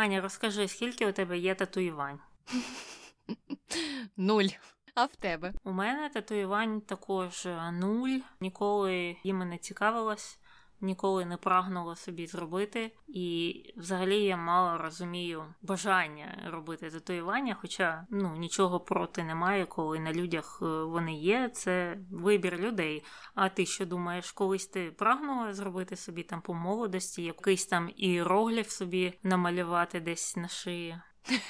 Аня, розкажи, скільки у тебе є татуювань? Нуль. А в тебе? У мене татуювань також нуль. Ніколи їм не цікавилась ніколи не прагнула собі зробити, і взагалі я мало розумію бажання робити татуювання, хоча ну нічого проти немає, коли на людях е, вони є. Це вибір людей. А ти що думаєш, колись ти прагнула зробити собі там по молодості, якийсь там іерогліф собі намалювати десь на шиї?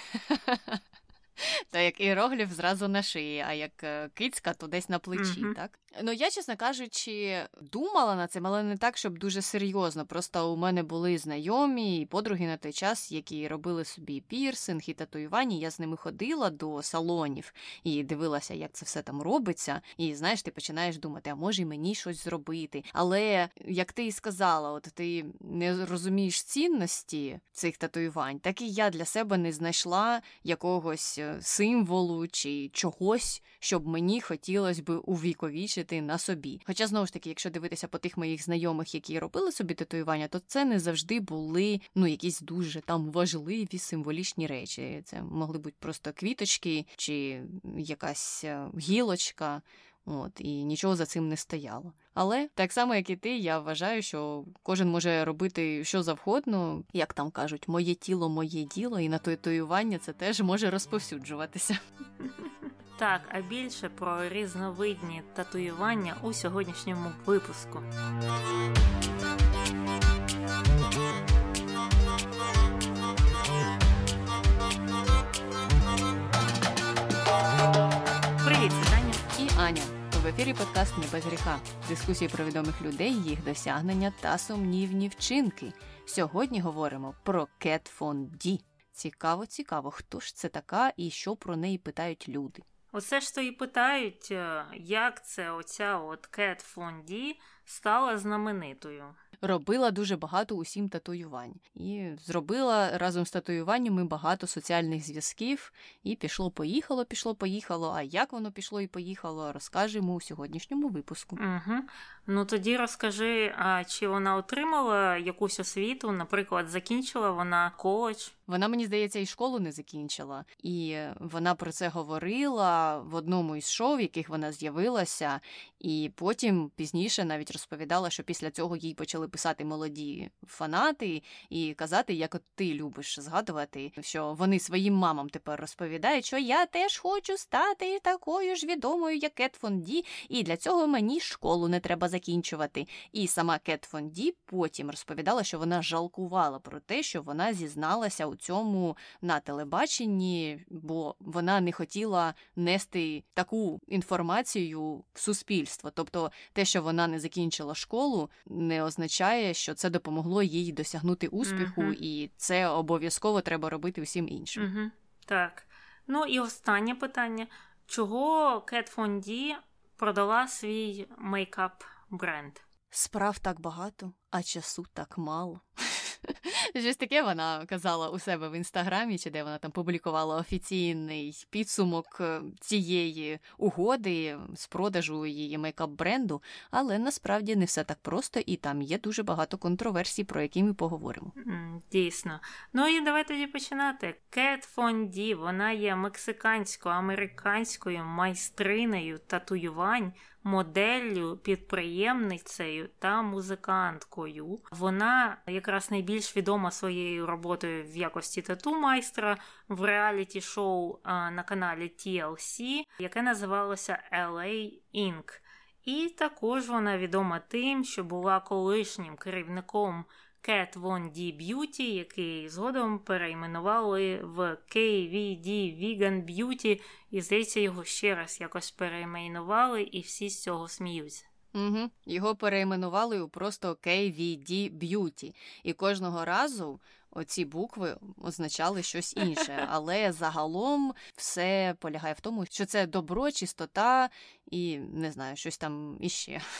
Та як іерогліф зразу на шиї, а як е, кицька, то десь на плечі, mm-hmm. так? Ну я, чесно кажучи, думала на цим, але не так, щоб дуже серйозно. Просто у мене були знайомі і подруги на той час, які робили собі пірсинг і татуювання. Я з ними ходила до салонів і дивилася, як це все там робиться. І знаєш, ти починаєш думати, а може й мені щось зробити. Але як ти і сказала, от ти не розумієш цінності цих татуювань, так і я для себе не знайшла якогось е, символу чи чогось, щоб мені хотілося би увіковічити на собі. Хоча знову ж таки, якщо дивитися по тих моїх знайомих, які робили собі татуювання, то це не завжди були ну якісь дуже там важливі символічні речі. Це могли бути просто квіточки чи якась е, гілочка. От, І нічого за цим не стояло. Але так само, як і ти, я вважаю, що кожен може робити що завгодно, як там кажуть, моє тіло, моє діло, і на татуювання це теж може розповсюджуватися. Так, а більше про різновидні татуювання у сьогоднішньому випуску. Привіт, це Таня і Аня. В ефірі подкаст «Не без гріха» дискусії про відомих людей, їх досягнення та сумнівні вчинки. Сьогодні говоримо про Кет Фон Ді. Цікаво, цікаво, хто ж це така і що про неї питають люди. Оце ж то і питають, е, як це оця от Кет Фон Ді стала знаменитою робила дуже багато усім татуювань. І зробила разом з татуюваннями багато соціальних зв'язків. І пішло, поїхало, пішло, поїхало. А як воно пішло і поїхало, розкажемо у сьогоднішньому випуску. Угу. Ну тоді розкажи, а чи вона отримала якусь освіту? Наприклад, закінчила вона коледж? Вона, мені здається, і школу не закінчила, і вона про це говорила в одному із шоу, в яких вона з'явилася, і потім пізніше навіть розповідала, що після цього їй почали писати молоді фанати і казати, як от ти любиш згадувати, що вони своїм мамам тепер розповідають, що я теж хочу стати такою ж відомою, як Кет Фон Ді, і для цього мені школу не треба закінчувати. І сама Кет Фон Ді потім розповідала, що вона жалкувала про те, що вона зізналася у цьому на телебаченні, бо вона не хотіла нести таку інформацію в суспільство. Тобто, те, що вона не закінчила школу, не означає, що це допомогло їй досягнути успіху, uh і це обов'язково треба робити всім іншим. uh Так. Ну і останнє питання: чого Кет фон Ді продала свій мейкап бренд? Справ так багато, а часу так мало. Щось таке вона казала у себе в інстаграмі, чи де вона там публікувала офіційний підсумок е, цієї угоди з продажу її мейкап бренду, але насправді не все так просто, і там є дуже багато контроверсій, про які ми поговоримо. Дійсно. Ну і давай тоді починати. Кет Фонді, вона є мексикансько-американською майстринею татуювань моделлю, підприємницею та музиканткою. Вона якраз найбільш відома своєю роботою в якості тату майстра в реаліті шоу на каналі TLC, яке називалося LA Inc. І також вона відома тим, що була колишнім керівником Cat Von D Beauty, який згодом перейменували в KVD Vegan Beauty, і здається, його ще раз якось перейменували, і всі з цього сміються. Угу. Його перейменували у просто KVD Beauty. І кожного разу оці букви означали щось інше. Але загалом все полягає в тому, що це добро, чистота і не знаю, щось там іще.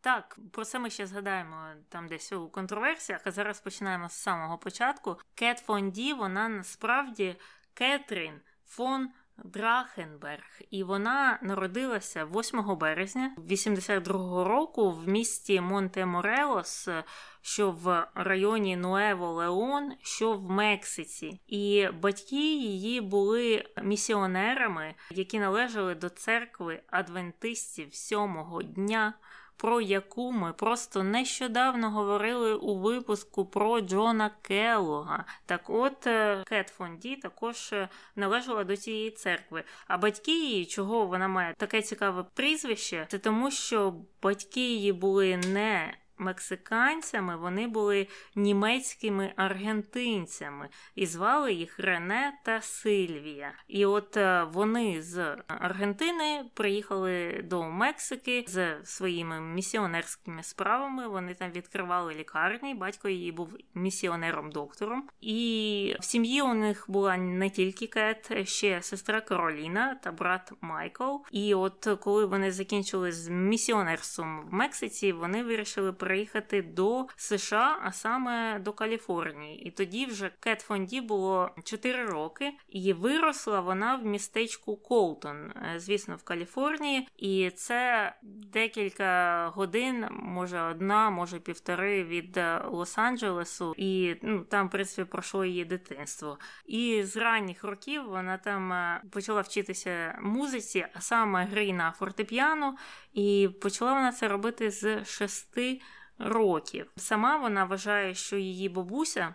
Так, про це ми ще згадаємо там десь у контроверсіях, а зараз починаємо з самого початку. Кет Фон Ді, вона насправді Кетрін фон Драхенберг, і вона народилася 8 березня 82-го року в місті Монте-Морелос, що в районі Нуево Леон, що в Мексиці. І батьки її були місіонерами, які належали до церкви адвентистів сьомого дня про яку ми просто нещодавно говорили у випуску про Джона Келлога. Так от е, Кет Фонді також е, належала до цієї церкви. А батьки її, чого вона має таке цікаве прізвище, це тому, що батьки її були не мексиканцями, вони були німецькими аргентинцями і звали їх Рене та Сильвія. І от е, вони з Аргентини приїхали до Мексики з своїми місіонерськими справами. Вони там відкривали лікарні. Батько її був місіонером-доктором. І в сім'ї у них була не тільки Кет, ще сестра Кароліна та брат Майкл. І от коли вони закінчили з місіонерством в Мексиці, вони вирішили переїхати до США, а саме до Каліфорнії. І тоді вже Кет Фонді було 4 роки, і виросла вона в містечку Колтон, е, звісно, в Каліфорнії. І це декілька годин, може одна, може півтори від е, Лос-Анджелесу. І ну, там, в принципі, пройшло її дитинство. І з ранніх років вона там е, почала вчитися музиці, а саме гри на фортепіано. І почала вона це робити з шести років. Сама вона вважає, що її бабуся.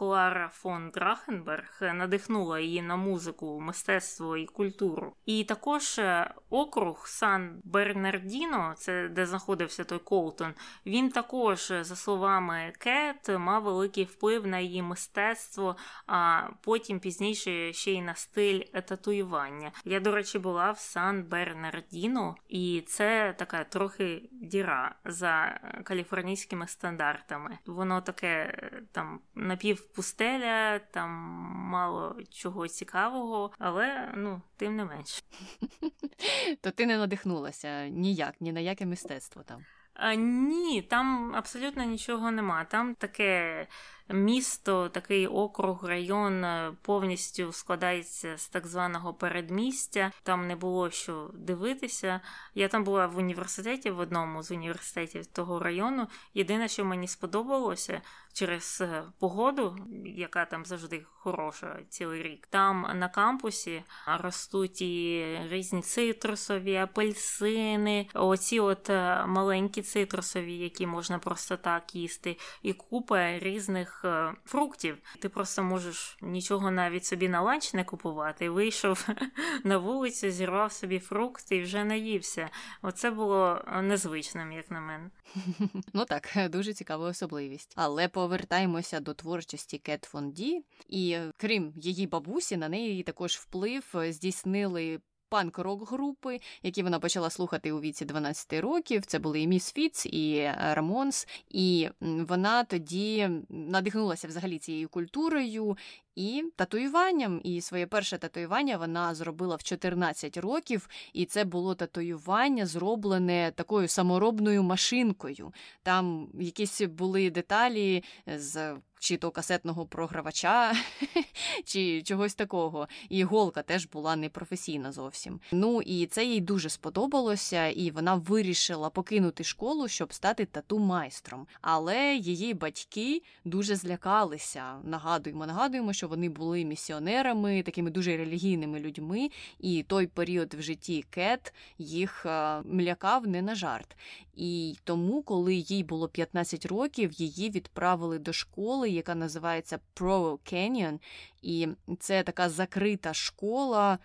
Клара фон Драхенберг надихнула її на музику, мистецтво і культуру. І також е, округ Сан Бернардіно, це де знаходився той Колтон, він також, е, за словами Кет, мав великий вплив на її мистецтво, а потім пізніше ще й на стиль татуювання. Я, до речі, була в Сан Бернардіно, і це така трохи діра за каліфорнійськими стандартами. Воно таке е, там напів пустеля, там мало чого цікавого, але ну, тим не менш. То ти не надихнулася ніяк, ні на яке мистецтво там. А, Ні, там абсолютно нічого нема. Там таке місто, такий округ, район е, повністю складається з так званого передмістя. Там не було що дивитися. Я там була в університеті в одному з університетів того району. Єдине, що мені сподобалося через е, погоду, яка там завжди хороша цілий рік. Там на кампусі ростуть і різні цитрусові, апельсини, оці от е, маленькі цитрусові, які можна просто так їсти, і купа різних Е, фруктів. Ти просто можеш нічого навіть собі на ланч не купувати. Вийшов на вулицю, зірвав собі фрукти і вже наївся. Оце було е, незвичним, як на мене. Ну так, дуже цікава особливість. Але повертаємося до творчості Кет фон Ді, і крім її бабусі, на неї також вплив здійснили панк-рок групи, які вона почала слухати у віці 12 років. Це були і Misfits, і Ramones. І вона тоді надихнулася взагалі цією культурою і татуюванням. І своє перше татуювання вона зробила в 14 років, і це було татуювання, зроблене такою саморобною машинкою. Там якісь були деталі з чи то касетного програвача, чи чогось такого. І голка теж була непрофесійна зовсім. Ну і це їй дуже сподобалося, і вона вирішила покинути школу, щоб стати тату-майстром. Але її батьки дуже злякалися. Нагадуємо, нагадуємо, що вони були місіонерами, такими дуже релігійними людьми, і той період в житті Кет їх е, млякав не на жарт. І тому, коли їй було 15 років, її відправили до школи, яка називається Pro Canyon, і це така закрита школа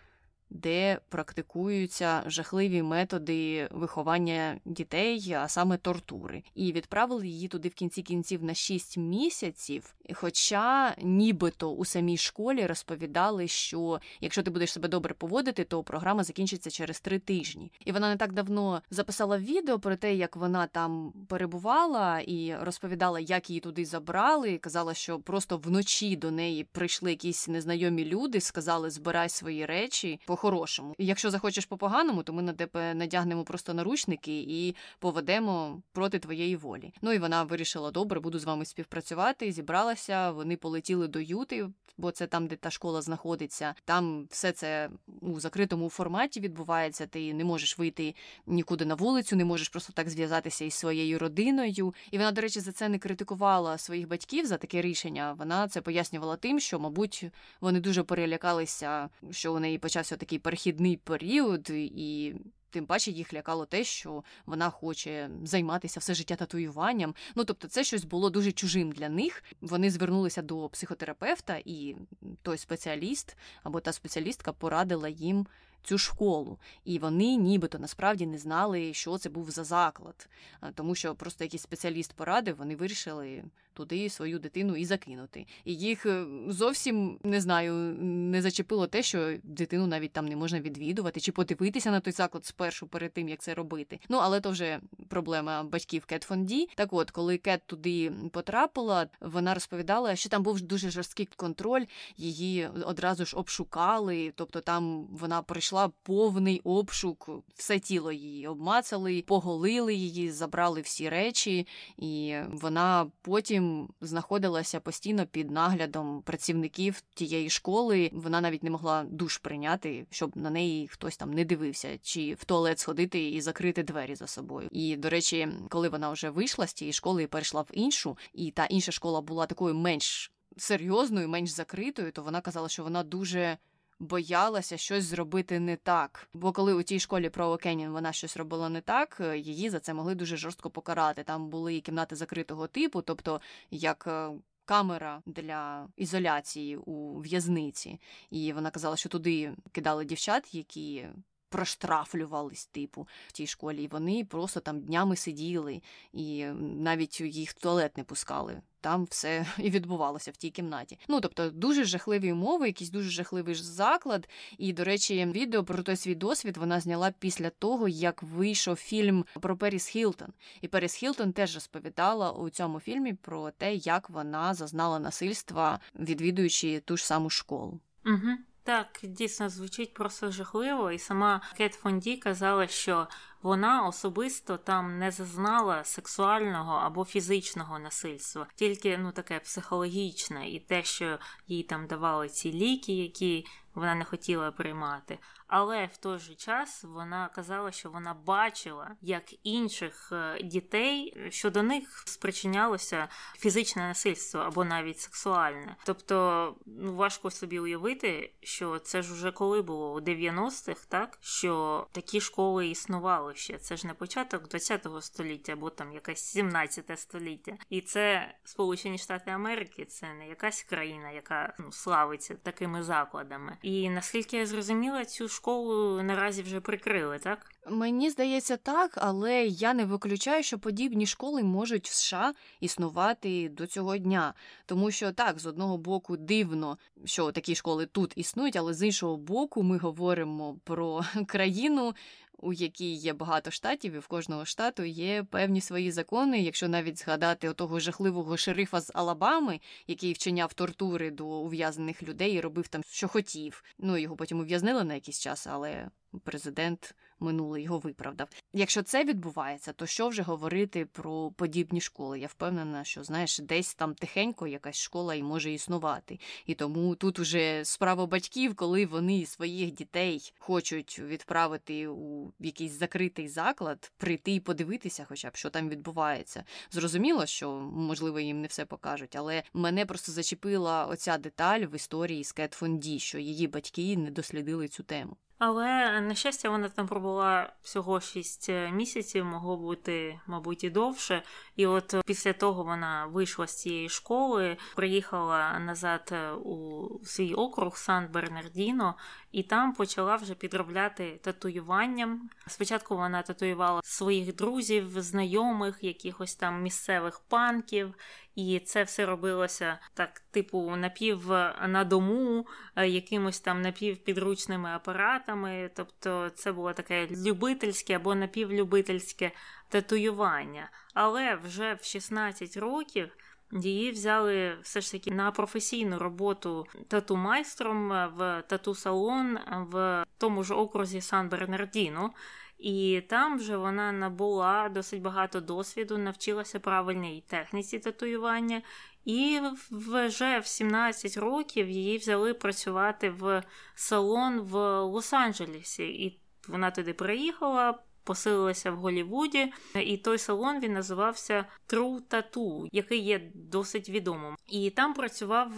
де практикуються жахливі методи виховання дітей, а саме тортури, і відправили її туди в кінці кінців на 6 місяців. Хоча нібито у самій школі розповідали, що якщо ти будеш себе добре поводити, то програма закінчиться через три тижні. І вона не так давно записала відео про те, як вона там перебувала, і розповідала, як її туди забрали. І Казала, що просто вночі до неї прийшли якісь незнайомі люди, сказали збирай свої речі по-хорошому. Якщо захочеш по-поганому, то ми на тебе надягнемо просто наручники і поведемо проти твоєї волі. Ну і вона вирішила: добре, буду з вами співпрацювати. Зібралася. Вони полетіли до Юти, бо це там, де та школа знаходиться. Там все це у закритому форматі відбувається. Ти не можеш вийти нікуди на вулицю, не можеш просто так зв'язатися із своєю родиною. І вона, до речі, за це не критикувала своїх батьків за таке рішення. Вона це пояснювала тим, що, мабуть, вони дуже перелякалися, що у неї почався такий перехідний період, і тим паче їх лякало те, що вона хоче займатися все життя татуюванням. Ну тобто, це щось було дуже чужим для них. Вони звернулися до психотерапевта, і той спеціаліст або та спеціалістка порадила їм цю школу, і вони нібито насправді не знали, що це був за заклад, тому що просто якийсь спеціаліст порадив, вони вирішили туди свою дитину і закинути. І їх е, зовсім не знаю, не зачепило те, що дитину навіть там не можна відвідувати чи подивитися на той заклад спершу перед тим, як це робити. Ну але то вже проблема батьків Кет Фонді. Так, от, коли Кет туди потрапила, вона розповідала, що там був дуже жорсткий контроль, її одразу ж обшукали, тобто там вона пройшла повний обшук, все тіло її обмацали, поголили її, забрали всі речі, і вона потім потім знаходилася постійно під наглядом працівників тієї школи. Вона навіть не могла душ прийняти, щоб на неї хтось там не дивився, чи в туалет сходити і закрити двері за собою. І до речі, коли вона вже вийшла з тієї школи і перейшла в іншу, і та інша школа була такою менш серйозною, менш закритою, то вона казала, що вона дуже боялася щось зробити не так. Бо коли у тій школі про Кенін вона щось робила не так, е, її за це могли дуже жорстко покарати. Там були кімнати закритого типу, тобто як. Е, камера для ізоляції у в'язниці, і вона казала, що туди кидали дівчат, які проштрафлювались, типу, в тій школі. І вони просто там днями сиділи, і навіть їх в туалет не пускали. Там все і відбувалося в тій кімнаті. Ну тобто дуже жахливі умови, якийсь дуже жахливий заклад. І, до речі, відео про той свій досвід вона зняла після того, як вийшов фільм про Періс Хілтон. І Періс Хілтон теж розповідала у цьому фільмі про те, як вона зазнала насильства, відвідуючи ту ж саму школу. Угу. Так, дійсно звучить просто жахливо, і сама Кет Фонді казала, що вона особисто там не зазнала сексуального або фізичного насильства, тільки ну таке психологічне, і те, що їй там давали ці ліки, які вона не хотіла приймати. Але в той же час вона казала, що вона бачила, як інших е, дітей щодо них спричинялося фізичне насильство або навіть сексуальне. Тобто, ну важко собі уявити, що це ж уже коли було у 90-х, так що такі школи існували ще. Це ж не початок 20-го століття, або там якесь 17 століття, і це Сполучені Штати Америки, це не якась країна, яка ну славиться такими закладами. І наскільки я зрозуміла, цю школу наразі вже прикрили, так? Мені здається, так, але я не виключаю, що подібні школи можуть в США існувати до цього дня. Тому що так, з одного боку, дивно, що такі школи тут існують, але з іншого боку, ми говоримо про країну, у якій є багато штатів, і в кожного штату є певні свої закони. Якщо навіть згадати того жахливого шерифа з Алабами, який вчиняв тортури до ув'язнених людей і робив там, що хотів. Ну його потім ув'язнили на якийсь час, але президент минулий його виправдав. Якщо це відбувається, то що вже говорити про подібні школи? Я впевнена, що знаєш, десь там тихенько якась школа і може існувати. І тому тут уже справа батьків, коли вони своїх дітей хочуть відправити у якийсь закритий заклад, прийти і подивитися, хоча б що там відбувається. Зрозуміло, що можливо їм не все покажуть, але мене просто зачепила оця деталь в історії з Кет Фонді, що її батьки не дослідили цю тему. Але на щастя, вона там пробула всього 6 е, місяців, могло бути, мабуть, і довше. І от після того вона вийшла з цієї школи, приїхала назад е, у свій округ Сан Бернардіно, і там почала вже підробляти татуюванням. Спочатку вона татуювала своїх друзів, знайомих, якихось там місцевих панків. І це все робилося так, типу, напів на дому, е, якимось там напівпідручними апаратами. Тобто це було таке любительське або напівлюбительське татуювання. Але вже в 16 років Її взяли все ж таки на професійну роботу тату майстром в тату салон в тому ж окрузі Сан Бернардіно. І там вже вона набула досить багато досвіду, навчилася правильній техніці татуювання, і вже в 17 років її взяли працювати в салон в Лос-Анджелесі. І вона туди приїхала. Поселилася в Голівуді, і той салон він називався True Tattoo, який є досить відомим. І там працював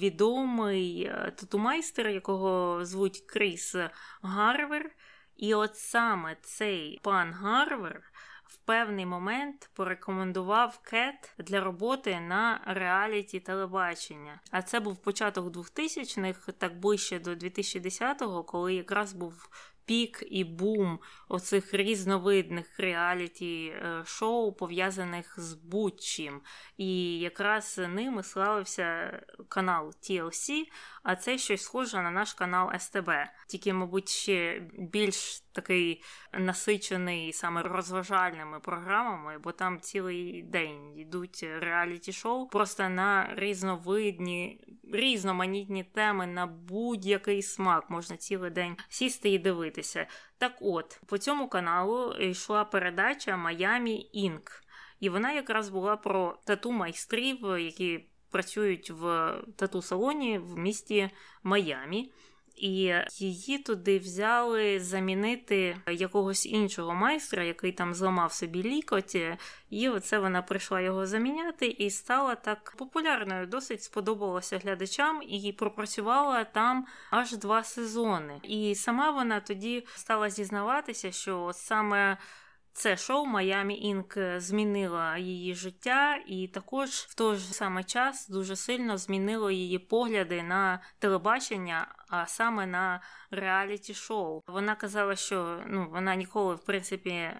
відомий тату-майстер, якого звуть Кріс Гарвер. І от саме цей пан Гарвер в певний момент порекомендував Кет для роботи на реаліті телебачення. А це був початок 2000-х, так ближче до 2010-го, коли якраз був пік і бум оцих різновидних реаліті е, шоу, пов'язаних з будь-чим. І якраз ними славився канал TLC, а це щось схоже на наш канал СТБ. Тільки, мабуть, ще більш такий насичений саме розважальними програмами, бо там цілий день йдуть реаліті-шоу просто на різновидні, різноманітні теми на будь-який смак. Можна цілий день сісти і дивитися. Так от, по цьому каналу йшла передача Майами Інк. І вона якраз була про тату майстрів, які працюють в тату-салоні в місті Майамі. І її туди взяли замінити якогось іншого майстра, який там зламав собі лікоть, і оце вона прийшла його заміняти і стала так популярною. Досить сподобалося глядачам і пропрацювала там аж два сезони. І сама вона тоді стала зізнаватися, що саме це шоу Майами Інк змінило її життя, і також в той же саме час дуже сильно змінило її погляди на телебачення, а саме на реаліті шоу. Вона казала, що ну вона ніколи в принципі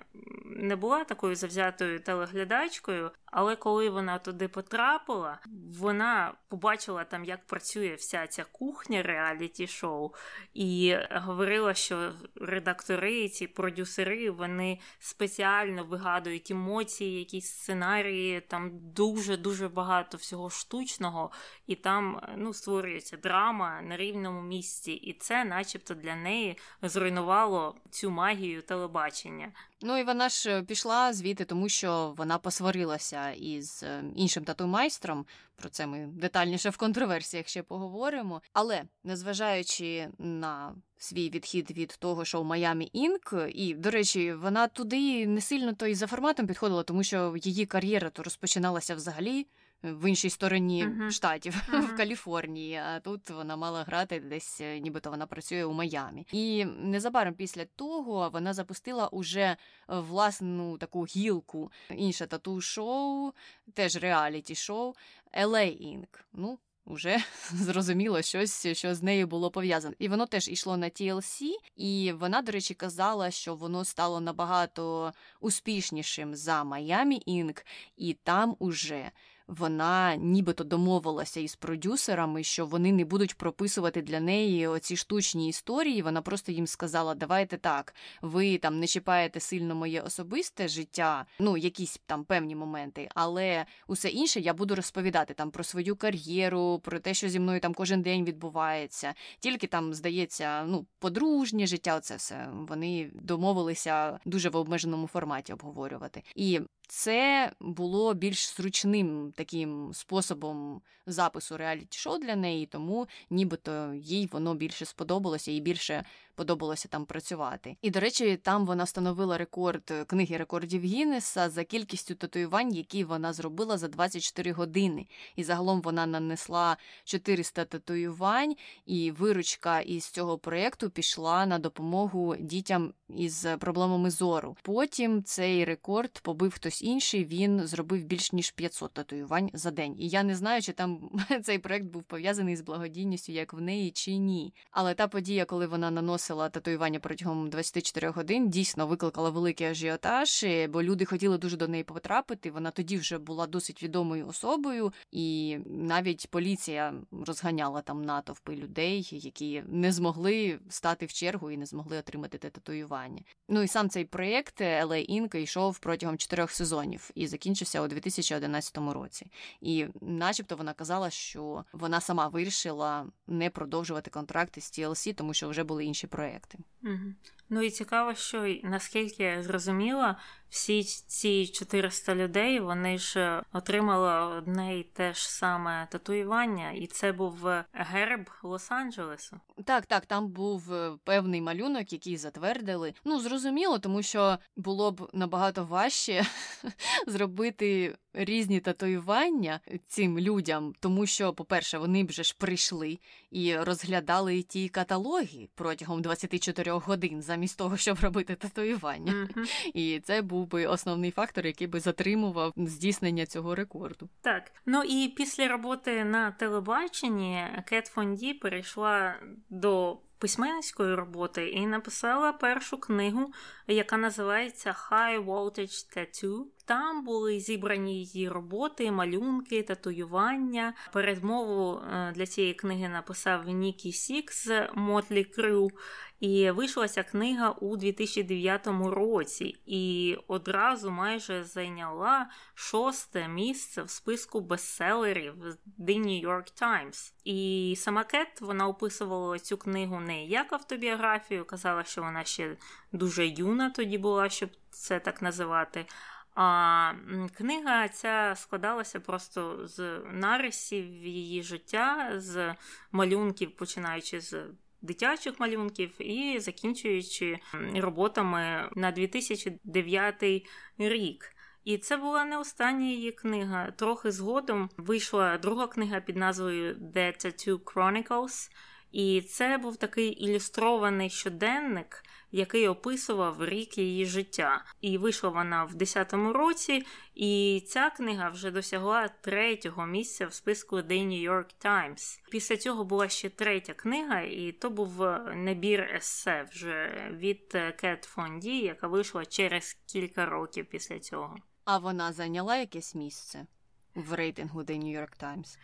не була такою завзятою телеглядачкою, але коли вона туди потрапила, вона побачила там, як працює вся ця кухня реаліті шоу, і говорила, що редактори, ці продюсери, вони спеціально вигадують емоції, якісь сценарії, там дуже дуже багато всього штучного, і там ну створюється драма на рівному місці, і це, начебто, для неї зруйнувало цю магію телебачення. Ну і вона ж пішла звідти, тому що вона посварилася із е, іншим тату-майстром. Про це ми детальніше в контроверсіях ще поговоримо. Але незважаючи на свій відхід від того, шоу Майами Інк, і, до речі, вона туди не сильно то і за форматом підходила, тому що її кар'єра то розпочиналася взагалі в іншій стороні uh-huh. штатів uh-huh. в Каліфорнії. А тут вона мала грати десь, е, нібито вона працює у Майамі. І незабаром після того вона запустила уже власну таку гілку інше тату-шоу, теж реаліті-шоу LA Inc. Ну, Уже зрозуміло щось, що з нею було пов'язано. І воно теж йшло на TLC, і вона, до речі, казала, що воно стало набагато успішнішим за Miami Inc., і там уже вона нібито домовилася із продюсерами, що вони не будуть прописувати для неї оці штучні історії. Вона просто їм сказала: Давайте так, ви там не чіпаєте сильно моє особисте життя, ну якісь там певні моменти, але усе інше я буду розповідати там про свою кар'єру, про те, що зі мною там кожен день відбувається. Тільки там здається, ну подружнє життя. Оце все вони домовилися дуже в обмеженому форматі обговорювати. І це було більш зручним таким способом запису реаліті-шоу для неї, тому нібито їй воно більше сподобалося і більше подобалося там працювати. І, до речі, там вона встановила рекорд книги рекордів Гіннеса за кількістю татуювань, які вона зробила за 24 години. І загалом вона нанесла 400 татуювань, і виручка із цього проєкту пішла на допомогу дітям із проблемами зору. Потім цей рекорд побив хтось інший. Він зробив більш ніж 500 татуювань за день. І я не знаю, чи там цей проект був пов'язаний з благодійністю, як в неї, чи ні. Але та подія, коли вона наносила наносила татуювання протягом 24 годин, дійсно викликала великий ажіотаж, бо люди хотіли дуже до неї потрапити. Вона тоді вже була досить відомою особою, і навіть поліція розганяла там натовпи людей, які не змогли стати в чергу і не змогли отримати те татуювання. Ну і сам цей проєкт LA Inc. йшов протягом чотирьох сезонів і закінчився у 2011 році. І, начебто, вона казала, що вона сама вирішила не продовжувати контракти з TLC, тому що вже були інші проекти. Угу. Ну і цікаво, що наскільки я зрозуміла, всі ці 400 людей вони ж отримали одне і те ж саме татуювання, і це був герб Лос-Анджелесу. Так, так, там був е, певний малюнок, який затвердили. Ну, зрозуміло, тому що було б набагато важче зробити різні татуювання цим людям, тому що, по-перше, вони б вже ж прийшли і розглядали ті каталоги протягом 24 годин, замість того, щоб робити татуювання. Mm-hmm. І це був би основний фактор, який би затримував здійснення цього рекорду. Так, ну і після роботи на телебаченні Кет Фонді перейшла до письменницької роботи і написала першу книгу, яка називається High Voltage Tattoo. Там були зібрані її роботи, малюнки, татуювання. Передмову е, для цієї книги написав Нікі Сікс Мотлі Крю. І вийшла ця книга у 2009 році, і одразу майже зайняла шосте місце в списку бестселерів The New York Times. І сама Кет вона описувала цю книгу не як автобіографію, казала, що вона ще дуже юна тоді була, щоб це так називати. А книга ця складалася просто з нарисів її життя, з малюнків, починаючи з дитячих малюнків і закінчуючи роботами на 2009 рік. І це була не остання її книга. Трохи згодом вийшла друга книга під назвою The Tattoo Chronicles. І це був такий ілюстрований щоденник, який описував рік її життя. І вийшла вона в 10-му році, і ця книга вже досягла третього місця в списку The New York Times. Після цього була ще третя книга, і то був набір есе вже від Кет Фонді, яка вийшла через кілька років після цього. А вона зайняла якесь місце? В рейтингу The New York Times?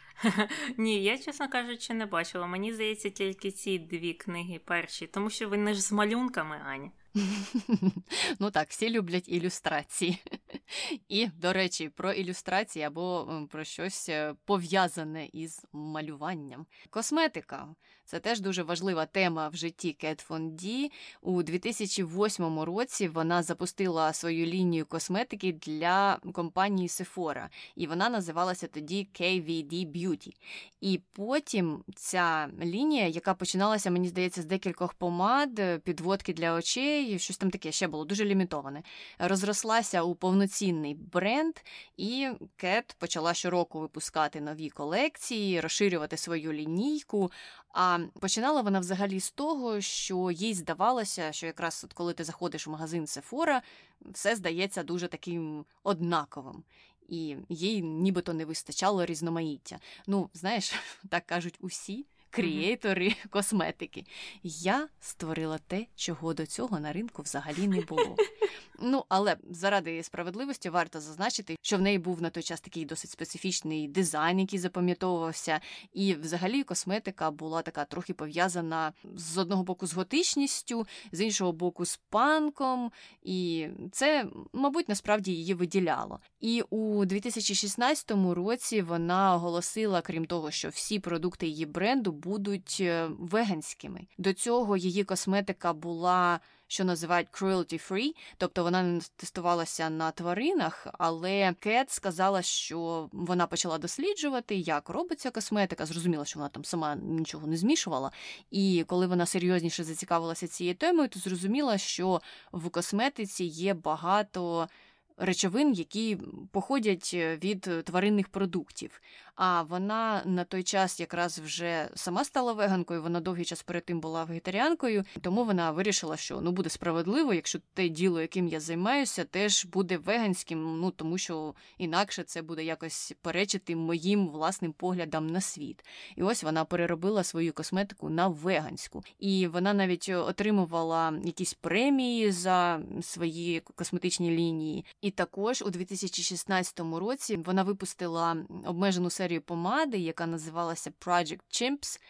Ні, я, чесно кажучи, не бачила. Мені здається, тільки ці дві книги перші, тому що вони ж з малюнками, Аня. Ну так, всі люблять ілюстрації. І, до речі, про ілюстрації або про щось е, пов'язане із малюванням. Косметика це теж дуже важлива тема в житті Кет Фон Ді. У 2008 році вона запустила свою лінію косметики для компанії Sephora, і вона називалася тоді KVD Beauty. І потім ця лінія, яка починалася, мені здається, з декількох помад, підводки для очей, щось там таке ще було дуже лімітоване, розрослася у повноцінний бренд, і Кет почала щороку випускати нові колекції, розширювати свою лінійку. А починала вона взагалі з того, що їй здавалося, що якраз от коли ти заходиш в магазин Сефора, все здається дуже таким однаковим. І їй нібито не вистачало різноманіття. Ну, знаєш, так кажуть усі крієйтори mm-hmm. косметики. Я створила те, чого до цього на ринку взагалі не було. Ну, але заради справедливості варто зазначити, що в неї був на той час такий досить специфічний дизайн, який запам'ятовувався, і взагалі косметика була така трохи пов'язана з одного боку з готичністю, з іншого боку, з панком, і це, мабуть, насправді її виділяло. І у 2016 році вона оголосила, крім того, що всі продукти її бренду будуть е, веганськими. До цього її косметика була що називають cruelty-free, тобто вона не тестувалася на тваринах, але Кет сказала, що вона почала досліджувати, як робиться косметика. Зрозуміла, що вона там сама нічого не змішувала. І коли вона серйозніше зацікавилася цією темою, то зрозуміла, що в косметиці є багато. Речовин, які походять від тваринних продуктів. А вона на той час якраз вже сама стала веганкою. Вона довгий час перед тим була вегетаріанкою, тому вона вирішила, що ну буде справедливо, якщо те діло, яким я займаюся, теж буде веганським. Ну тому що інакше це буде якось перечити моїм власним поглядам на світ. І ось вона переробила свою косметику на веганську, і вона навіть отримувала якісь премії за свої косметичні лінії. І також у 2016 році вона випустила обмежену серію помади, яка називалася Project Chimps,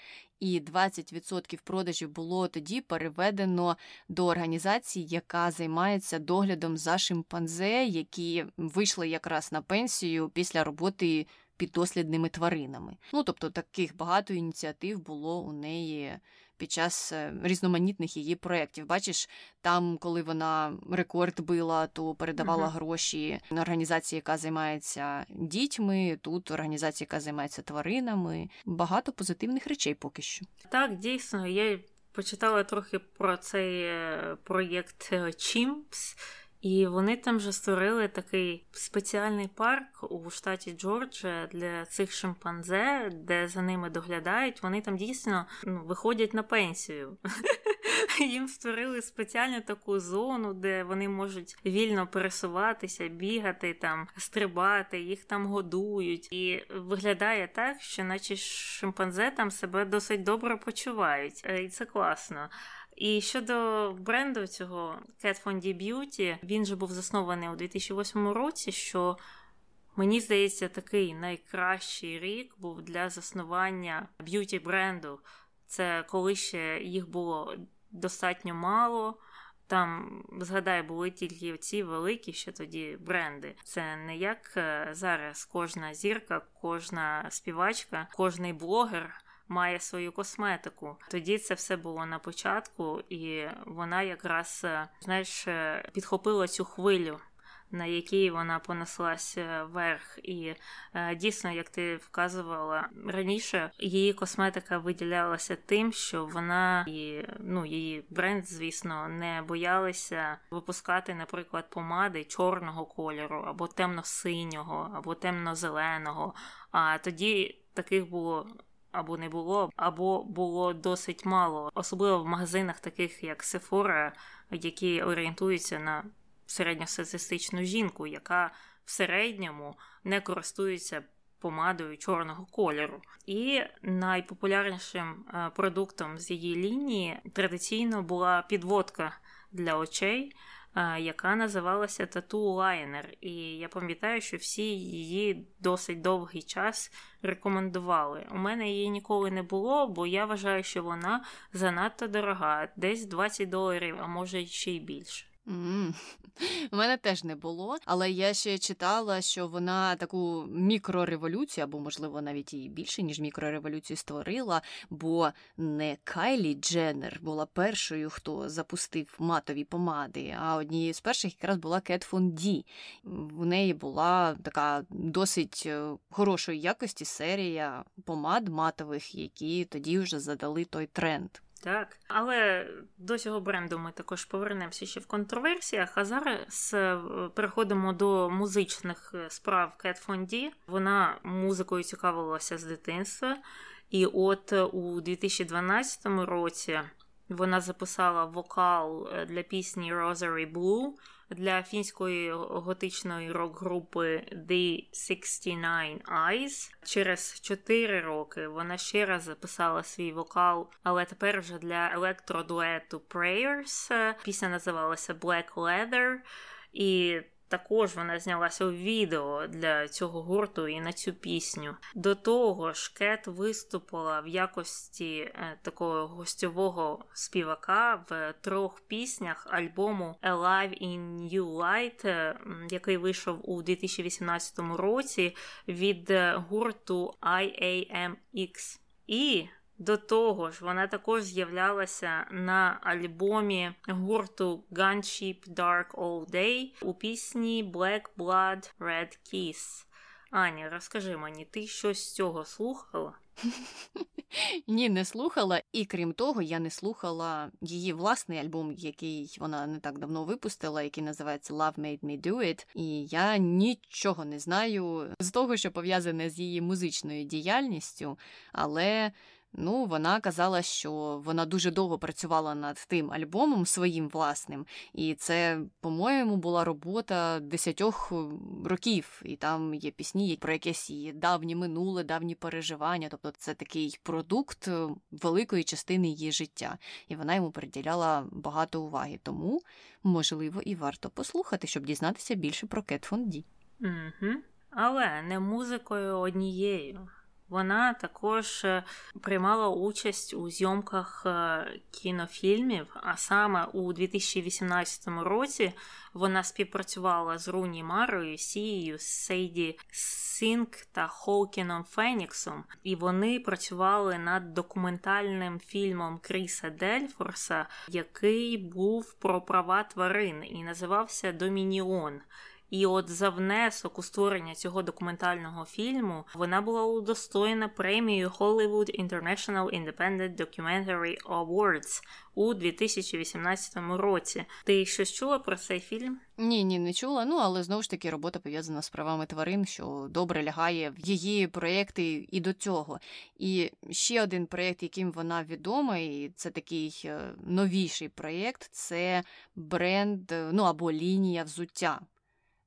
і 20% продажів було тоді переведено до організації, яка займається доглядом за шимпанзе, які вийшли якраз на пенсію після роботи піддослідними тваринами. Ну тобто таких багато ініціатив було у неї під час е, різноманітних її проєктів. Бачиш, там, коли вона рекорд била, то передавала uh-huh. гроші на організації, яка займається дітьми. Тут організація, яка займається тваринами. Багато позитивних речей поки що. Так, дійсно, я почитала трохи про цей е, проєкт Chimps. І вони там вже створили такий спеціальний парк у штаті Джорджія для цих шимпанзе, де за ними доглядають. Вони там дійсно ну, виходять на пенсію. Їм створили спеціальну таку зону, де вони можуть вільно пересуватися, бігати, там, стрибати, їх там годують. І виглядає так, що наче шимпанзе там себе досить добре почувають. Е, і це класно. І щодо бренду цього Cat Von D Beauty, він же був заснований у 2008 році. що Мені здається, такий найкращий рік був для заснування б'юті бренду. Це коли ще їх було достатньо мало. Там, згадай, були тільки ці великі ще тоді бренди. Це не як е, зараз кожна зірка, кожна співачка, кожний блогер має свою косметику. Тоді це все було на початку, і вона якраз е, знаєш е, підхопила цю хвилю. На якій вона понеслася вверх, і е, дійсно, як ти вказувала раніше, її косметика виділялася тим, що вона і ну її бренд, звісно, не боялися випускати, наприклад, помади чорного кольору, або темно-синього, або темно-зеленого. А тоді таких було або не було, або було досить мало, особливо в магазинах, таких як Sephora, які орієнтуються на середньостатистичну жінку, яка в середньому не користується помадою чорного кольору. І найпопулярнішим е, продуктом з її лінії традиційно була підводка для очей яка називалася Тату Лайнер. І я пам'ятаю, що всі її досить довгий час рекомендували. У мене її ніколи не було, бо я вважаю, що вона занадто дорога, десь 20 доларів, а може ще й більше. У мене теж не було, але я ще читала, що вона таку мікрореволюцію, або, можливо, навіть і більше, ніж мікрореволюцію створила, бо не Кайлі Дженнер була першою, хто запустив матові помади, а однією з перших якраз була Кет Фон Ді. В неї була така досить е, хорошої якості серія помад матових, які тоді вже задали той тренд. Так, але до цього бренду ми також повернемося ще в контроверсіях. А зараз е, переходимо до музичних е, справ Кет Фонді. Вона музикою цікавилася з дитинства, і от е, у 2012 році вона записала вокал для пісні Rosary Blue для фінської готичної рок-групи The 69 Eyes. Через 4 роки вона ще раз записала свій вокал, але тепер вже для електродуету Prayers. Пісня називалася Black Leather. І також вона знялася у відео для цього гурту і на цю пісню. До того ж, Кет виступила в якості е, такого гостьового співака в трьох піснях альбому Alive in New Light, е, який вийшов у 2018 році від гурту IAMX. І до того ж, вона також з'являлася на альбомі гурту Gunship Dark All Day у пісні Black Blood Red Kiss. Аня, розкажи мені, ти щось з цього слухала? Ні, не слухала, і крім того, я не слухала її власний альбом, який вона не так давно випустила, який називається Love Made Me Do It. І я нічого не знаю з того, що пов'язане з її музичною діяльністю, але Ну, вона казала, що вона дуже довго працювала над тим альбомом своїм власним, і це, по-моєму, була робота десятьох е, років. І там є пісні про якесь її давнє минуле, давні переживання. Тобто це такий продукт е, великої частини її життя, і вона йому приділяла багато уваги. Тому, можливо, і варто послухати, щоб дізнатися більше про Кет Фонді. Угу. Але не музикою однією. Вона також е, приймала участь у зйомках е, кінофільмів, а саме у 2018 році вона співпрацювала з Руні Марою, Сією, Сейді Сінк та Хоукіном Феніксом, і вони працювали над документальним фільмом Кріса Дельфорса, який був про права тварин і називався Домініон. І от за внесок у створення цього документального фільму вона була удостоєна премією Hollywood International Independent Documentary Awards у 2018 році. Ти щось чула про цей фільм? Ні, ні, не чула. Ну але знову ж таки робота пов'язана з правами тварин, що добре лягає в її проєкти і до цього. І ще один проєкт, яким вона відома, і це такий е, новіший проєкт, це бренд, е, ну або лінія взуття.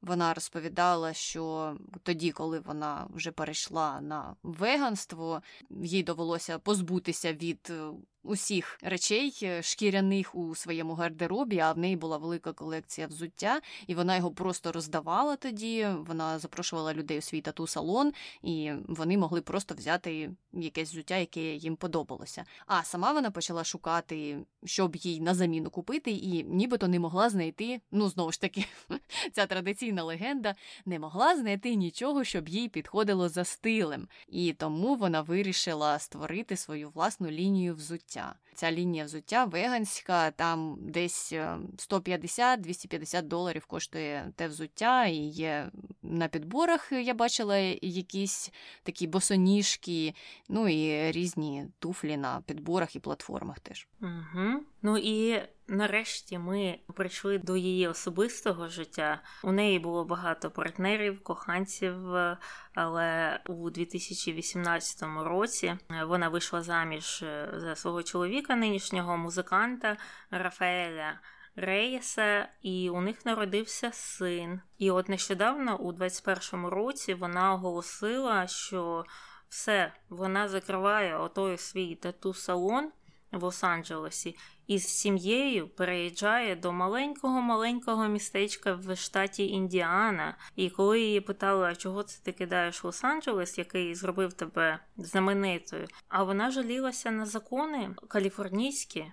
Вона розповідала, що тоді, коли вона вже перейшла на веганство, їй довелося позбутися від е, усіх речей е, шкіряних у своєму гардеробі, а в неї була велика колекція взуття, і вона його просто роздавала тоді. Вона запрошувала людей у свій тату салон, і вони могли просто взяти якесь взуття, яке їм подобалося. А сама вона почала шукати, щоб їй на заміну купити, і нібито не могла знайти. Ну знову ж таки, ця традиційна легенда не могла знайти нічого, щоб їй підходило за стилем. І тому вона вирішила створити свою власну лінію взуття взуття. Ця лінія взуття веганська, там десь 150-250 е, доларів коштує те взуття, і є на підборах я бачила якісь такі босоніжки, ну і різні туфлі на підборах і платформах теж. Угу. Ну і нарешті ми прийшли до її особистого життя. У неї було багато партнерів, коханців, але у 2018 році вона вийшла заміж за свого чоловіка, нинішнього музиканта Рафаеля. Рейса, і у них народився син. І от нещодавно, у 21-му році, вона оголосила, що все, вона закриває отой свій тату-салон в Лос-Анджелесі і з сім'єю переїжджає до маленького-маленького містечка в штаті Індіана. І коли її питали, а чого це ти кидаєш Лос-Анджелес, який зробив тебе знаменитою, а вона жалілася на закони каліфорнійські.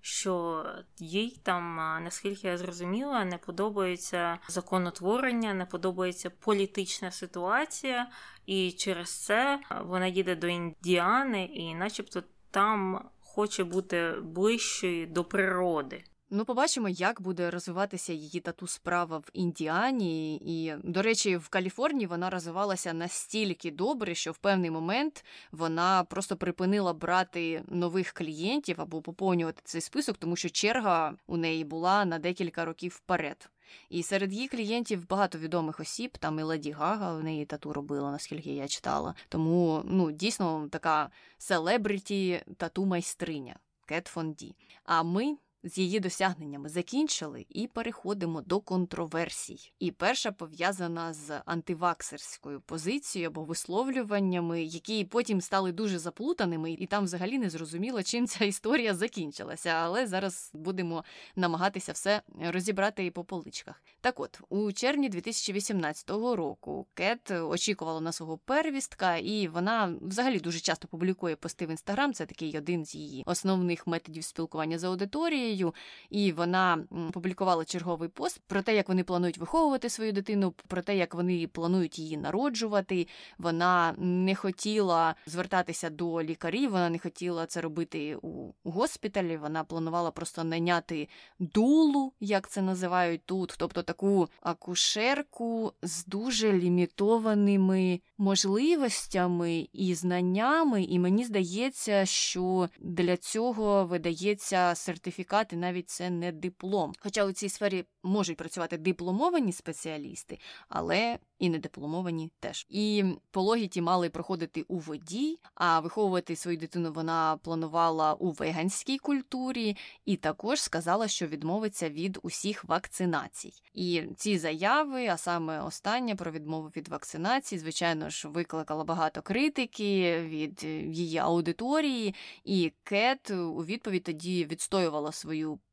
Що їй там, наскільки я зрозуміла, не подобається законотворення, не подобається політична ситуація, і через це вона їде до Індіани, і, начебто, там хоче бути ближчою до природи. Ну, побачимо, як буде розвиватися її тату справа в Індіані. І, до речі, в Каліфорнії вона розвивалася настільки добре, що в певний момент вона просто припинила брати нових клієнтів або поповнювати цей список, тому що черга у неї була на декілька років вперед. І серед її клієнтів багато відомих осіб, там і Леді Гага в неї тату робила, наскільки я читала. Тому ну дійсно така селебриті тату майстриня Кет Фонді. А ми з її досягненнями закінчили і переходимо до контроверсій. І перша пов'язана з антиваксерською позицією або висловлюваннями, які потім стали дуже заплутаними, і там взагалі не зрозуміло, чим ця історія закінчилася. Але зараз будемо намагатися все розібрати і по поличках. Так от, у червні 2018 року Кет очікувала на свого первістка, і вона взагалі дуже часто публікує пости в інстаграм. Це такий один з її основних методів спілкування з аудиторією аудиторію, і вона публікувала черговий пост про те, як вони планують виховувати свою дитину, про те, як вони планують її народжувати. Вона не хотіла звертатися до лікарів, вона не хотіла це робити у госпіталі. Вона планувала просто найняти дулу, як це називають тут, тобто таку акушерку з дуже лімітованими можливостями і знаннями. І мені здається, що для цього видається сертифікат, і навіть це не диплом. Хоча у цій сфері можуть працювати дипломовані спеціалісти, але і недипломовані теж. І пологі ті мали проходити у воді, а виховувати свою дитину вона планувала у веганській культурі, і також сказала, що відмовиться від усіх вакцинацій. І ці заяви, а саме остання про відмову від вакцинації, звичайно ж, викликала багато критики від її аудиторії, і Кет у відповідь тоді відстоювала свою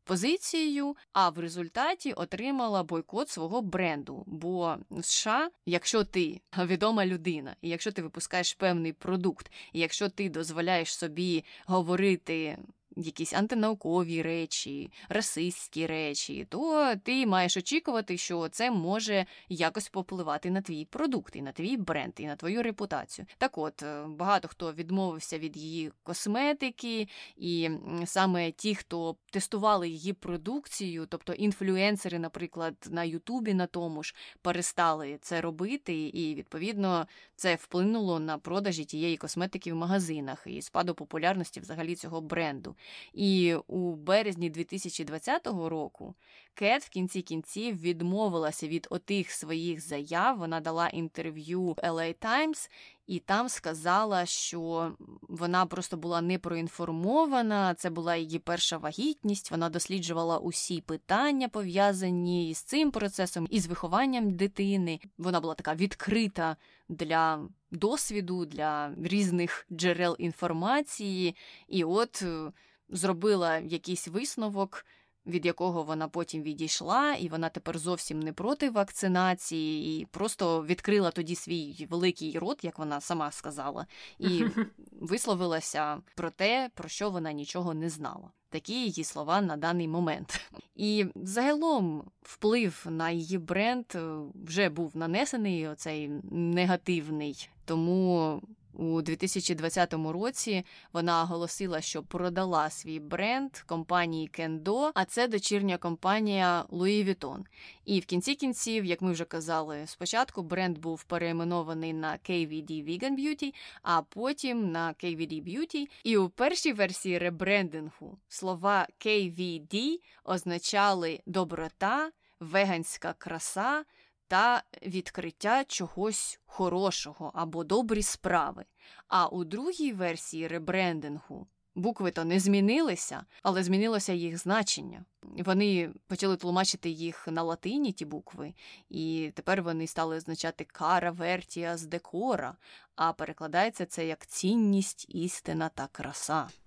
позицією, а в результаті отримала бойкот свого бренду. Бо в США, якщо ти відома людина, і якщо ти випускаєш певний продукт, і якщо ти дозволяєш собі говорити якісь антинаукові речі, расистські речі, то ти маєш очікувати, що це може якось попливати на твій продукт, і на твій бренд, і на твою репутацію. Так от е, багато хто відмовився від її косметики, і саме ті, хто тестували її продукцію, тобто інфлюенсери, наприклад, на Ютубі на тому ж перестали це робити, і відповідно це вплинуло на продажі тієї косметики в магазинах і спаду популярності взагалі цього бренду. І у березні 2020 року Кет в кінці кінців відмовилася від отих своїх заяв. Вона дала інтерв'ю LA Times і там сказала, що вона просто була непроінформована. Це була її перша вагітність. Вона досліджувала усі питання, пов'язані з цим процесом і з вихованням дитини. Вона була така відкрита для досвіду, для різних джерел інформації. І от зробила якийсь висновок, від якого вона потім відійшла, і вона тепер зовсім не проти вакцинації, і просто відкрила тоді свій великий рот, як вона сама сказала, і висловилася про те, про що вона нічого не знала. Такі її слова на даний момент. І загалом вплив на її бренд е, вже був нанесений оцей негативний, тому у 2020 році вона оголосила, що продала свій бренд компанії Kendo, а це дочірня компанія Louis Vuitton. І в кінці кінців, як ми вже казали, спочатку бренд був переименований на KVD Vegan Beauty, а потім на KVD Beauty. І у першій версії ребрендингу слова KVD означали доброта, веганська краса та відкриття чогось хорошого або добрі справи. А у другій версії ребрендингу букви то не змінилися, але змінилося їх значення. Вони почали тлумачити їх на латині, ті букви, і тепер вони стали означати кара вертія з декора, а перекладається це як цінність, істина та краса.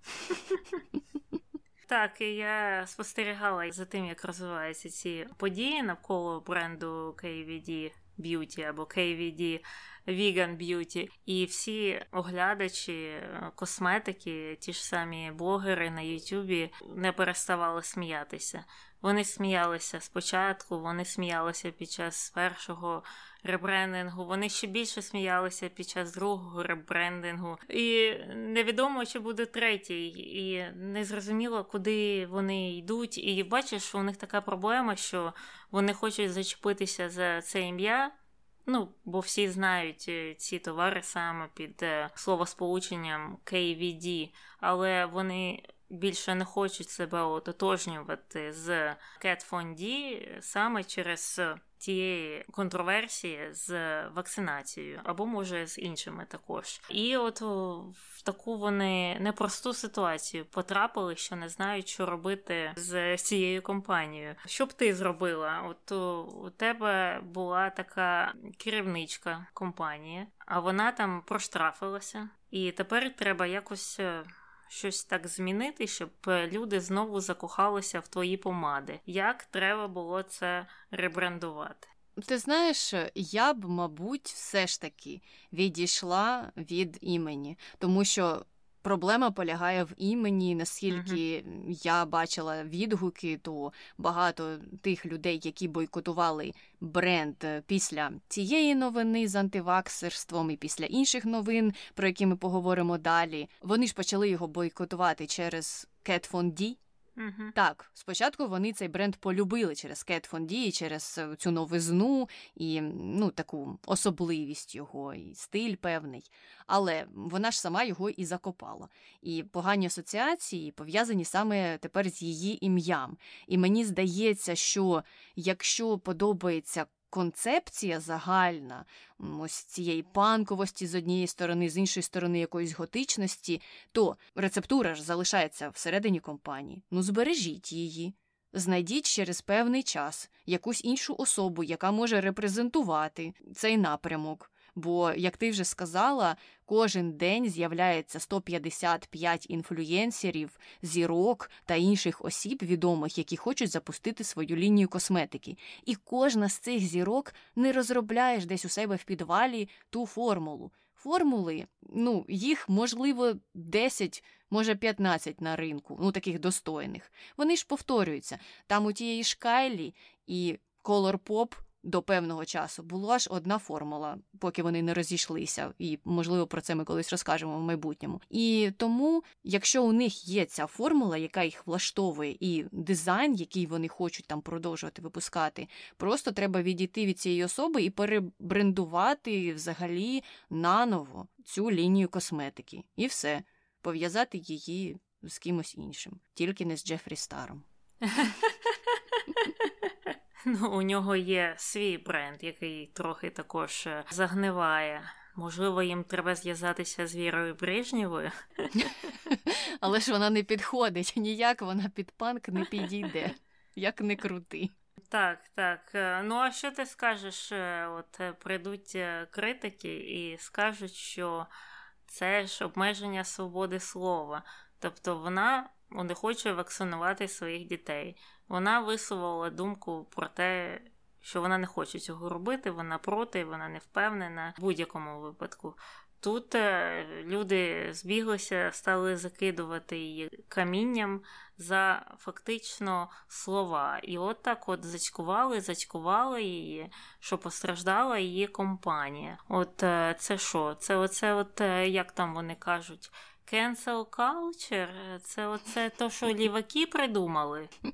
Так, і я спостерігала за тим, як розвиваються ці події навколо бренду KVD Beauty або KVD Vegan Beauty. І всі оглядачі косметики, ті ж самі блогери на Ютубі не переставали сміятися. Вони сміялися спочатку, вони сміялися під час першого ребрендингу, вони ще більше сміялися під час другого ребрендингу. І невідомо, чи буде третій, і не зрозуміло, куди вони йдуть. І бачиш, у них така проблема, що вони хочуть зачепитися за це ім'я. Ну, бо всі знають е, ці товари саме під е, словосполученням KVD, але вони більше не хочуть себе ототожнювати з Cat Fondi саме через тієї контроверсії з вакцинацією, або може з іншими також. І от в таку вони непросту ситуацію потрапили, що не знають, що робити з цією компанією. Що б ти зробила? От у тебе була така керівничка компанії, а вона там проштрафилася, і тепер треба якось. Е, щось так змінити, щоб е, люди знову закохалися в твої помади. Як треба було це ребрендувати? Ти знаєш, я б, мабуть, все ж таки відійшла від імені, тому що Проблема полягає в імені. Наскільки uh-huh. я бачила відгуки, то багато тих людей, які бойкотували бренд після цієї новини з антиваксерством і після інших новин, про які ми поговоримо далі, вони ж почали його бойкотувати через Von D, Угу. Так, спочатку вони цей бренд полюбили через Кет Фонді, через е, цю новизну і ну, таку особливість його, і стиль певний. Але вона ж сама його і закопала. І погані асоціації пов'язані саме тепер з її ім'ям. І мені здається, що якщо подобається концепція загальна ось цієї панковості з однієї сторони, з іншої сторони якоїсь готичності, то рецептура ж залишається всередині компанії. Ну, збережіть її. Знайдіть через певний час якусь іншу особу, яка може репрезентувати цей напрямок. Бо, як ти вже сказала, кожен день з'являється 155 інфлюєнсерів, зірок та інших осіб відомих, які хочуть запустити свою лінію косметики. І кожна з цих зірок не розробляєш десь у себе в підвалі ту формулу. Формули, ну, їх можливо 10, може 15 на ринку, ну таких достойних. Вони ж повторюються. Там у тієї шкайлі і Color Pop до певного часу була ж одна формула, поки вони не розійшлися, і можливо про це ми колись розкажемо в майбутньому. І тому, якщо у них є ця формула, яка їх влаштовує, і дизайн, який вони хочуть там продовжувати випускати, просто треба відійти від цієї особи і перебрендувати взагалі наново цю лінію косметики, і все пов'язати її з кимось іншим, тільки не з Джефрі Старом. Ну, У нього є свій бренд, який трохи також е, загниває. Можливо, їм треба зв'язатися з Вірою Брежнєвою. Але ж вона не підходить, ніяк вона під панк не підійде, як не крути. Так, так. Е, ну а що ти скажеш? Е, от прийдуть критики і скажуть, що це ж обмеження свободи слова. Тобто вона не хоче вакцинувати своїх дітей. Вона висловила думку про те, що вона не хоче цього робити, вона проти, вона не впевнена в будь-якому випадку. Тут е, люди збіглися, стали закидувати її камінням за фактично слова. І от так от зацькували, зацькували її, що постраждала її компанія. От е, це що? Це оце, от е, як там вони кажуть, Cancel culture? Це оце то, що ліваки придумали.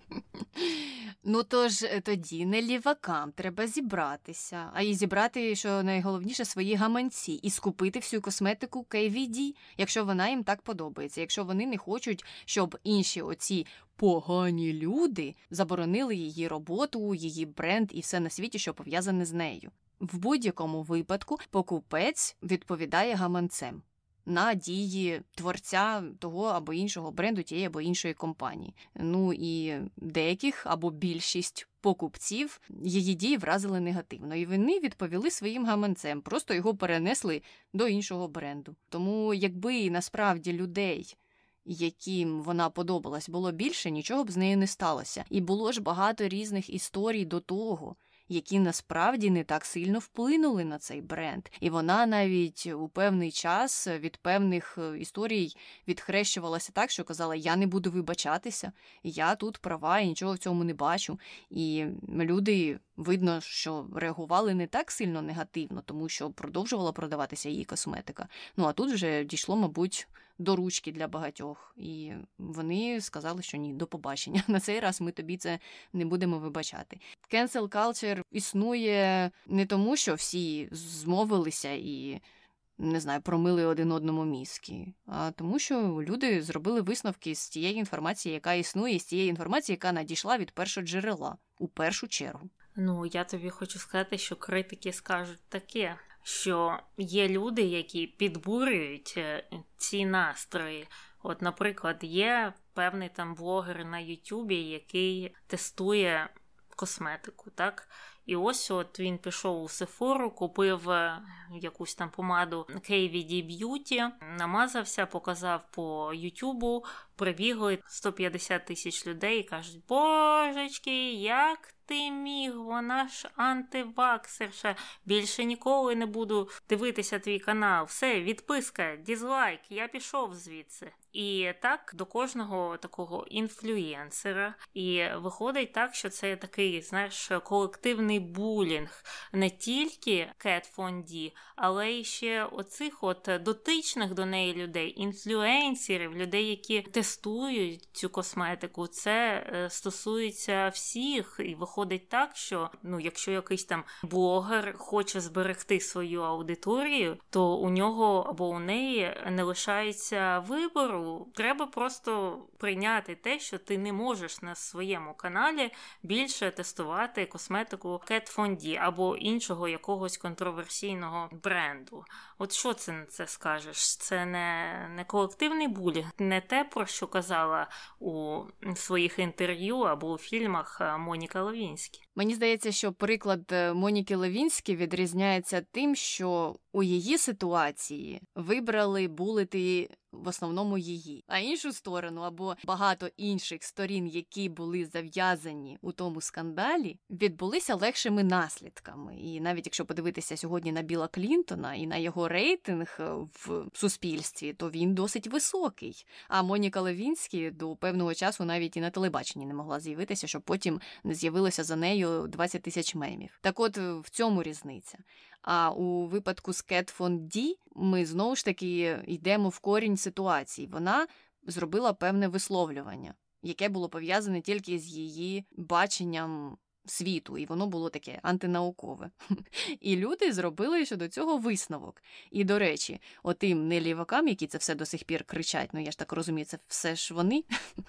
Ну тож е, тоді не лівакам треба зібратися, а й зібрати, що найголовніше, свої гаманці і скупити всю косметику KVD, якщо вона їм так подобається, якщо вони не хочуть, щоб інші оці погані люди заборонили її роботу, її бренд і все на світі, що пов'язане з нею. В будь-якому випадку покупець відповідає гаманцем на дії творця того або іншого бренду, тієї або іншої компанії. Ну і деяких або більшість покупців її дії вразили негативно, і вони відповіли своїм гаманцем, просто його перенесли до іншого бренду. Тому, якби насправді людей. Яким вона подобалась, було більше, нічого б з нею не сталося. І було ж багато різних історій до того, які насправді не так сильно вплинули на цей бренд. І вона навіть у певний час від певних е, історій відхрещувалася так, що казала: Я не буду вибачатися, я тут права, і нічого в цьому не бачу. І люди. Видно, що реагували не так сильно негативно, тому що продовжувала продаватися її косметика. Ну а тут вже дійшло, мабуть, до ручки для багатьох. І вони сказали, що ні, до побачення. На цей раз ми тобі це не будемо вибачати. Cancel culture існує не тому, що всі змовилися і. Не знаю, промили один одному мізки, а тому, що люди зробили висновки з тієї інформації, яка існує, з тієї інформації, яка надійшла від першого джерела у першу чергу. Ну я тобі хочу сказати, що критики скажуть таке що є люди, які підбурюють е, ці настрої. От, наприклад, є певний там блогер на Ютубі, який тестує косметику, так? І ось от він пішов у Сефору, купив е, якусь там помаду KVD Beauty, намазався, показав по Ютубу, прибігли 150 тисяч людей і кажуть, божечки, як ти міг, вона ж антиваксерша. Більше ніколи не буду дивитися твій канал. Все, відписка, дізлайк, я пішов звідси. І так до кожного такого інфлюєнсера. І виходить так, що це такий, знаєш, колективний булінг не тільки Кет Фонді, але й ще оцих от дотичних до неї людей, інфлюенсерів, людей, які тестують цю косметику. Це е, стосується всіх, і виходить так, що ну, якщо якийсь там блогер хоче зберегти свою аудиторію, то у нього або у неї не лишається вибору треба просто прийняти те, що ти не можеш на своєму каналі більше тестувати косметику Cat Von або іншого якогось контроверсійного бренду. От що це на це скажеш? Це не, не колективний булінг, не те, про що казала у своїх інтерв'ю або у фільмах Моніка Левінські. Мені здається, що приклад е, Моніки Левінські відрізняється тим, що у її ситуації вибрали булити в основному її, а іншу сторону або багато інших сторін, які були зав'язані у тому скандалі, відбулися легшими наслідками. І навіть якщо подивитися сьогодні на Біла Клінтона і на його рейтинг е, в суспільстві, то він досить високий. А Моніка Левінські до певного часу навіть і на телебаченні не могла з'явитися, щоб потім не з'явилося за нею 20 тисяч мемів. Так, от е, в цьому різниця. А у випадку з Кет Фон Ді ми знову ж таки йдемо в корінь ситуації. Вона зробила певне висловлювання, яке було пов'язане тільки з її баченням. Світу, і воно було таке антинаукове. І люди зробили щодо цього висновок. І, до речі, отим нелівакам, які це все до сих пір кричать, ну я ж так розумію, це все ж вони.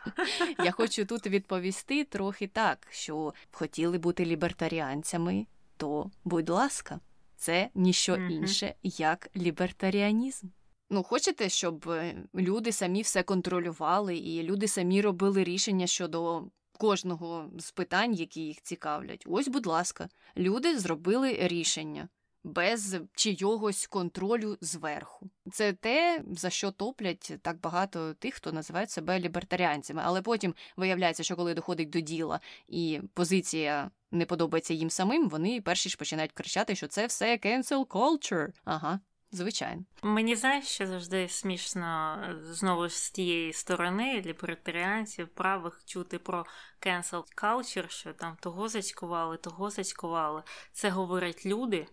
Я хочу тут відповісти трохи так, що хотіли бути лібертаріанцями, то будь ласка це ніщо інше, як лібертаріанізм. Ну, хочете, щоб е, люди самі все контролювали, і люди самі робили рішення щодо кожного з питань, які їх цікавлять. Ось, будь ласка, люди зробили рішення без чийогось контролю зверху. Це те, за що топлять так багато тих, хто називають себе лібертаріанцями. Але потім виявляється, що коли доходить до діла і позиція не подобається їм самим, вони перші ж починають кричати, що це все cancel culture. Ага. Звичайно, мені знаєш, що завжди смішно знову ж з тієї сторони лібертаріанців правих чути про cancel culture, що там того зацькували, того зацькували. Це говорять люди,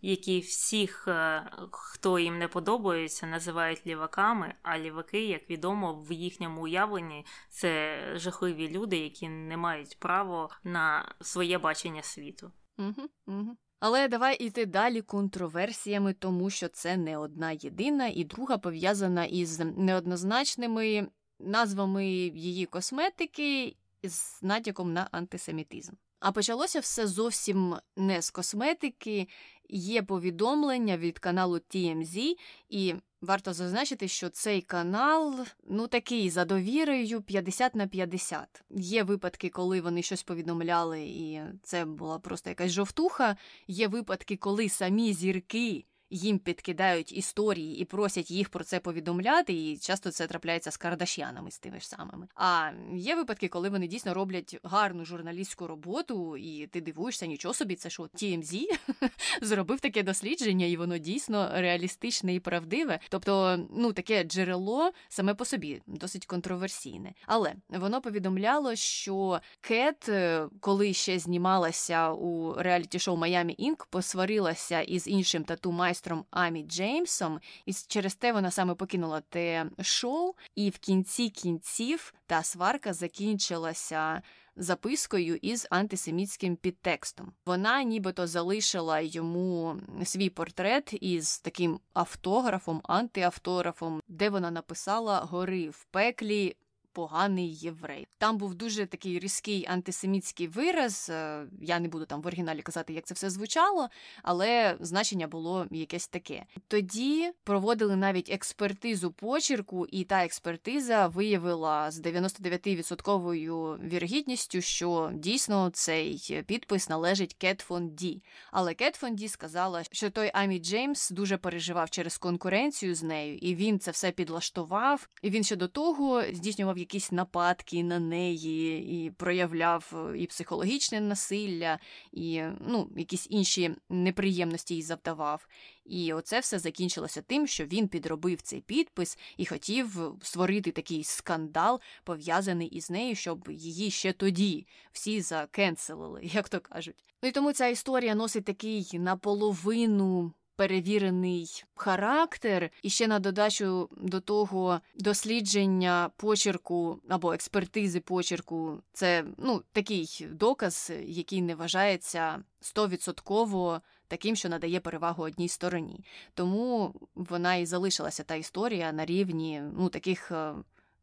які всіх, е, хто їм не подобається, називають ліваками. А ліваки, як відомо, в їхньому уявленні це жахливі люди, які не мають права на своє бачення світу. Угу, угу. Але давай іти далі контроверсіями, тому що це не одна єдина, і друга пов'язана із неоднозначними назвами її косметики з натяком на антисемітизм. А почалося все зовсім не з косметики. Є повідомлення від каналу TMZ, і варто зазначити, що цей канал ну такий за довірою 50 на 50. Є випадки, коли вони щось повідомляли, і це була просто якась жовтуха. Є випадки, коли самі зірки їм підкидають історії і просять їх про це повідомляти, і часто це трапляється з кардашянами з тими ж самими. А є випадки, коли вони дійсно роблять гарну журналістську роботу, і ти дивуєшся, нічого собі, це що TMZ зробив таке дослідження, і воно дійсно реалістичне і правдиве. Тобто, ну таке джерело саме по собі досить контроверсійне. Але воно повідомляло, що Кет, е, коли ще знімалася у реаліті шоу Майами Інк, посварилася із іншим тату майстром майстром Амі Джеймсом, і через те вона саме покинула те шоу, і в кінці кінців та сварка закінчилася. Запискою із антисемітським підтекстом. Вона нібито залишила йому свій портрет із таким автографом, антиавтографом, де вона написала Гори в пеклі поганий єврей. Там був дуже такий різкий антисемітський вираз. Е, я не буду там в оригіналі казати, як це все звучало, але значення було якесь таке. Тоді проводили навіть експертизу почерку, і та експертиза виявила з 99% вірогідністю, що дійсно цей підпис належить Кет фон Ді. Але Кет фон Ді сказала, що той Амі Джеймс дуже переживав через конкуренцію з нею, і він це все підлаштував. І він ще до того здійснював якісь нападки на неї, і проявляв і психологічне насилля, і ну, якісь інші неприємності їй завдавав. І оце все закінчилося тим, що він підробив цей підпис і хотів створити такий скандал, пов'язаний із нею, щоб її ще тоді всі закенселили, як то кажуть. Ну і тому ця історія носить такий наполовину. Перевірений характер, і ще на додачу до того дослідження почерку або експертизи почерку це ну такий доказ, який не вважається стовідсотково таким, що надає перевагу одній стороні. Тому вона і залишилася та історія на рівні ну, таких.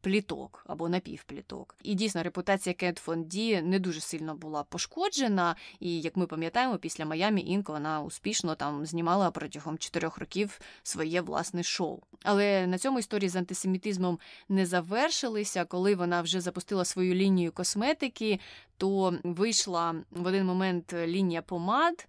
Пліток або напівпліток. І дійсно репутація Кет Фон Ді не дуже сильно була пошкоджена. І як ми пам'ятаємо, після Майамі Інк вона успішно там знімала протягом чотирьох років своє власне шоу. Але на цьому історії з антисемітизмом не завершилися. Коли вона вже запустила свою лінію косметики, то вийшла в один момент лінія помад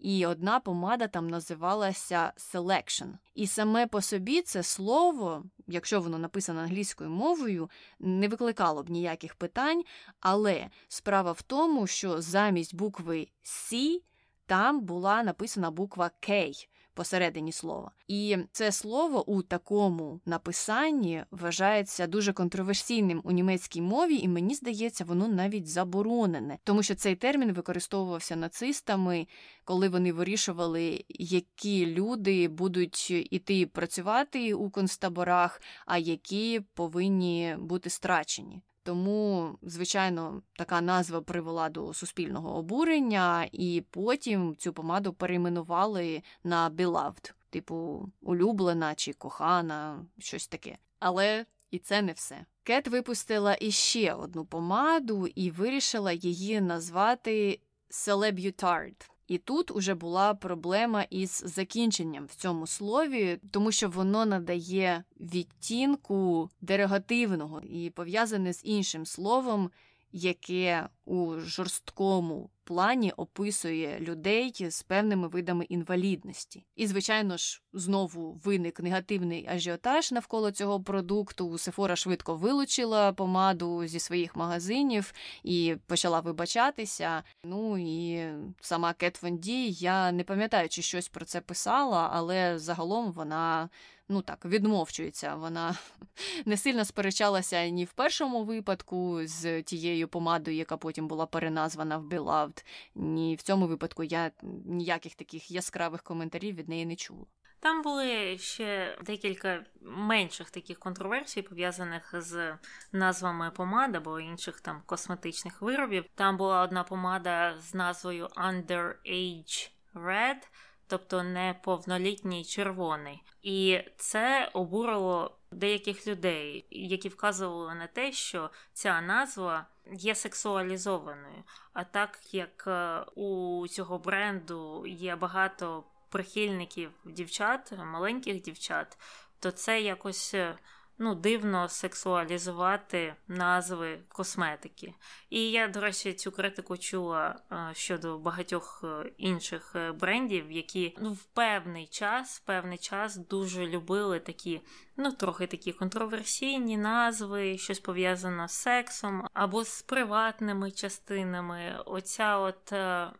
і одна помада там називалася Selection. І саме по собі це слово, якщо воно написано англійською мовою, не викликало б ніяких питань, але справа в тому, що замість букви C там була написана буква K посередині слова. І це слово у такому написанні вважається дуже контроверсійним у німецькій мові, і мені здається, воно навіть заборонене, тому що цей термін використовувався нацистами, коли вони вирішували, які люди будуть іти працювати у концтаборах, а які повинні бути страчені. Тому, звичайно, така назва привела до суспільного обурення, і потім цю помаду перейменували на Beloved, типу улюблена чи кохана, щось таке. Але і це не все. Кет випустила іще одну помаду і вирішила її назвати Celebutard. І тут уже була проблема із закінченням в цьому слові, тому що воно надає відтінку дерогативного і пов'язане з іншим словом, яке у жорсткому плані описує людей з певними видами інвалідності. І, звичайно ж, знову виник негативний ажіотаж навколо цього продукту. Сефора швидко вилучила помаду зі своїх магазинів і почала вибачатися. Ну і сама Кет Вонді, я не пам'ятаю, чи щось про це писала, але загалом вона ну так, відмовчується. Вона не сильно сперечалася ні в першому випадку з тією помадою, яка потім була переназвана в Beloved, ні в цьому випадку я ніяких таких яскравих коментарів від неї не чула. Там були ще декілька менших таких контроверсій, пов'язаних з назвами помад або інших там косметичних виробів. Там була одна помада з назвою Underage Red, тобто неповнолітній червоний. І це обурило деяких людей, які вказували на те, що ця назва є сексуалізованою. А так як е, у цього бренду є багато прихильників дівчат, маленьких дівчат, то це якось е, ну, дивно сексуалізувати назви косметики. І я, до речі, цю критику чула е, щодо багатьох інших брендів, які ну, в певний час, в певний час дуже любили такі, ну, трохи такі контроверсійні назви, щось пов'язане з сексом або з приватними частинами. Оця от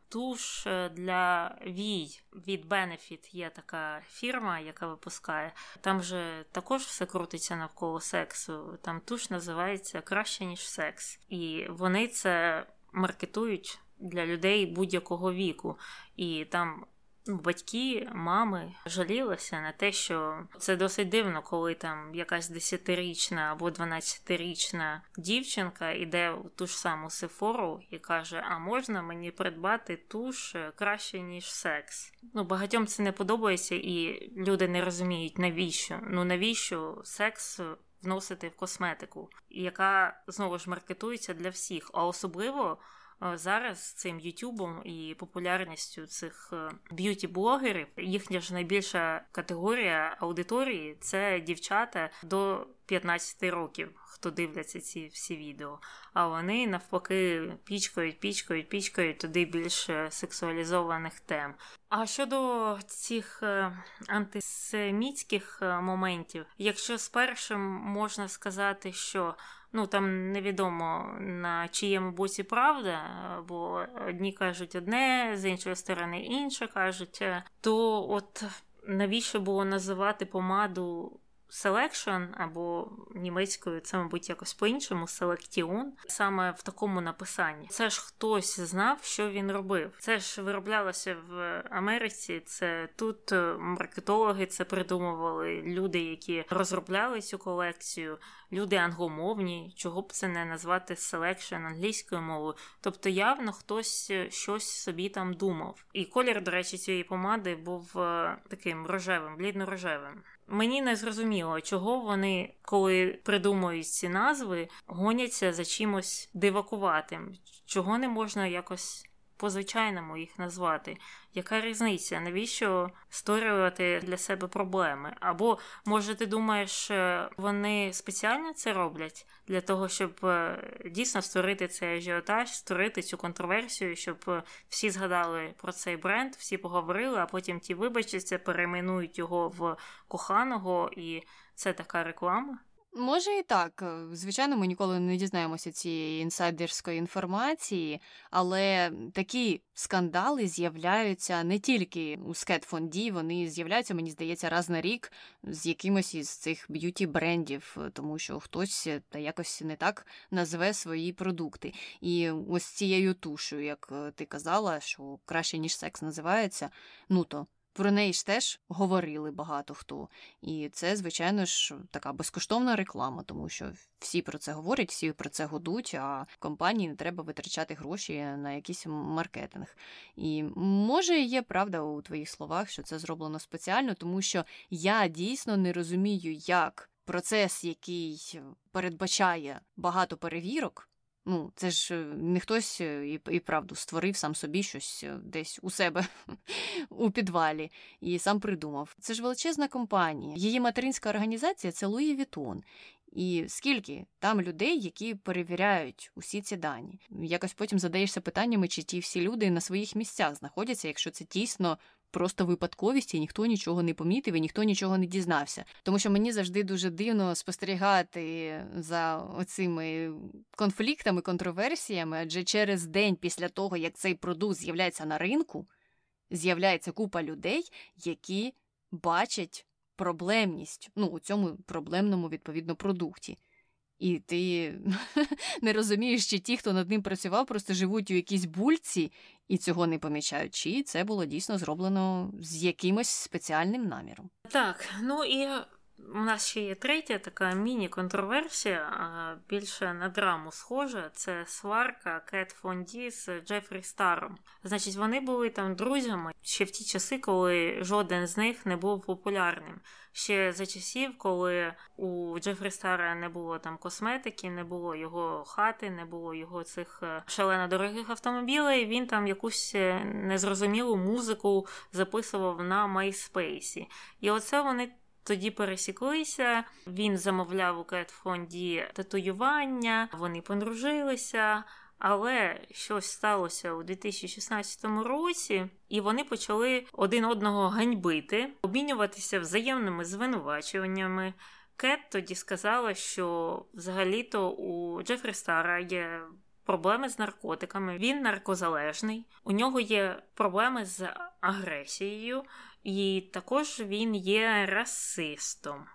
туш для вій від Benefit є така фірма, яка випускає. Там же також все крутиться навколо сексу. Там туш називається краще ніж секс, і вони це маркетують для людей будь-якого віку. І там батьки, мами жалілися на те, що це досить дивно, коли там якась десятирічна або 12-річна дівчинка іде в ту ж саму сефору і каже: А можна мені придбати туш краще, ніж секс? Ну, багатьом це не подобається, і люди не розуміють, навіщо. Ну навіщо секс вносити в косметику, яка знову ж маркетується для всіх, а особливо. Е, зараз цим Ютубом і популярністю цих е, б'юті-блогерів їхня ж найбільша категорія аудиторії це дівчата до 15 років, хто дивляться ці всі відео. А вони навпаки пічкають, пічкають, пічкають туди більш сексуалізованих тем. А щодо цих е, антисемітських моментів, якщо спершим можна сказати, що Ну там невідомо на чиєму боці правда, бо одні кажуть одне, з іншої сторони інше кажуть. То от навіщо було називати помаду Selection, або німецькою це, мабуть, якось по-іншому Selection, саме в такому написанні. Це ж хтось знав, що він робив. Це ж вироблялося в Америці. Це тут е, маркетологи це придумували люди, які розробляли цю колекцію, люди англомовні. Чого б це не назвати Selection англійською мовою? Тобто, явно хтось е, щось собі там думав. І колір, до речі, цієї помади був е, таким рожевим, блідно-рожевим. Мені не зрозуміло, чого вони, коли придумують ці назви, гоняться за чимось дивакуватим, чого не можна якось по-звичайному їх назвати. Яка різниця? Навіщо створювати для себе проблеми? Або, може, ти думаєш, е, вони спеціально це роблять для того, щоб е, дійсно створити цей ажіотаж, створити цю контроверсію, щоб е, всі згадали про цей бренд, всі поговорили, а потім ті вибачаться, перейменують його в коханого, і це така реклама? Може і так. Е, звичайно, ми ніколи не дізнаємося цієї інсайдерської інформації, але такі скандали з'являються не тільки у скетфонді, вони з'являються, мені здається, раз на рік з якимось із цих б'юті брендів, тому що хтось е, та якось не так назве свої продукти. І ось цією тушою, як е, ти казала, що краще ніж секс називається, ну то. Про неї ж теж говорили багато хто. І це, звичайно ж, така безкоштовна реклама, тому що всі про це говорять, всі про це гудуть, а компанії не треба витрачати гроші на якийсь маркетинг. І може є правда у твоїх словах, що це зроблено спеціально, тому що я дійсно не розумію, як процес, який передбачає багато перевірок. Ну, це ж е, не хтось е, і і правду створив сам собі щось е, десь у себе у підвалі і сам придумав. Це ж величезна компанія. Її материнська організація це Луї Віттон. І скільки там людей, які перевіряють усі ці дані, якось потім задаєшся питаннями, чи ті всі люди на своїх місцях знаходяться, якщо це дійсно просто випадковість, і ніхто нічого не помітив, і ніхто нічого не дізнався. Тому що мені завжди дуже дивно спостерігати за оцими конфліктами, контроверсіями, адже через день після того, як цей продукт з'являється на ринку, з'являється купа людей, які бачать проблемність ну, у цьому проблемному відповідно продукті. І ти не розумієш, чи ті, хто над ним працював, просто живуть у якійсь бульці і цього не помічають, чи це було дійсно зроблено з якимось спеціальним наміром. Так, ну і у нас ще є третя така міні-контроверсія, більше на драму схожа. Це сварка Кет Фонді з Джефрі Старом. Значить, вони були там друзями ще в ті часи, коли жоден з них не був популярним. Ще за часів, коли у Джефрі Стара не було там косметики, не було його хати, не було його цих е, шалено дорогих автомобілей. Він там якусь е, незрозумілу музику записував на MySpace. І оце вони тоді пересіклися. Він замовляв у Кетфонді татуювання, вони подружилися. Але щось сталося у 2016 році, і вони почали один одного ганьбити, обмінюватися взаємними звинувачуваннями. Кет тоді сказала, що взагалі-то у Джефрі Стара є проблеми з наркотиками, він наркозалежний, у нього є проблеми з агресією, і також він є расистом.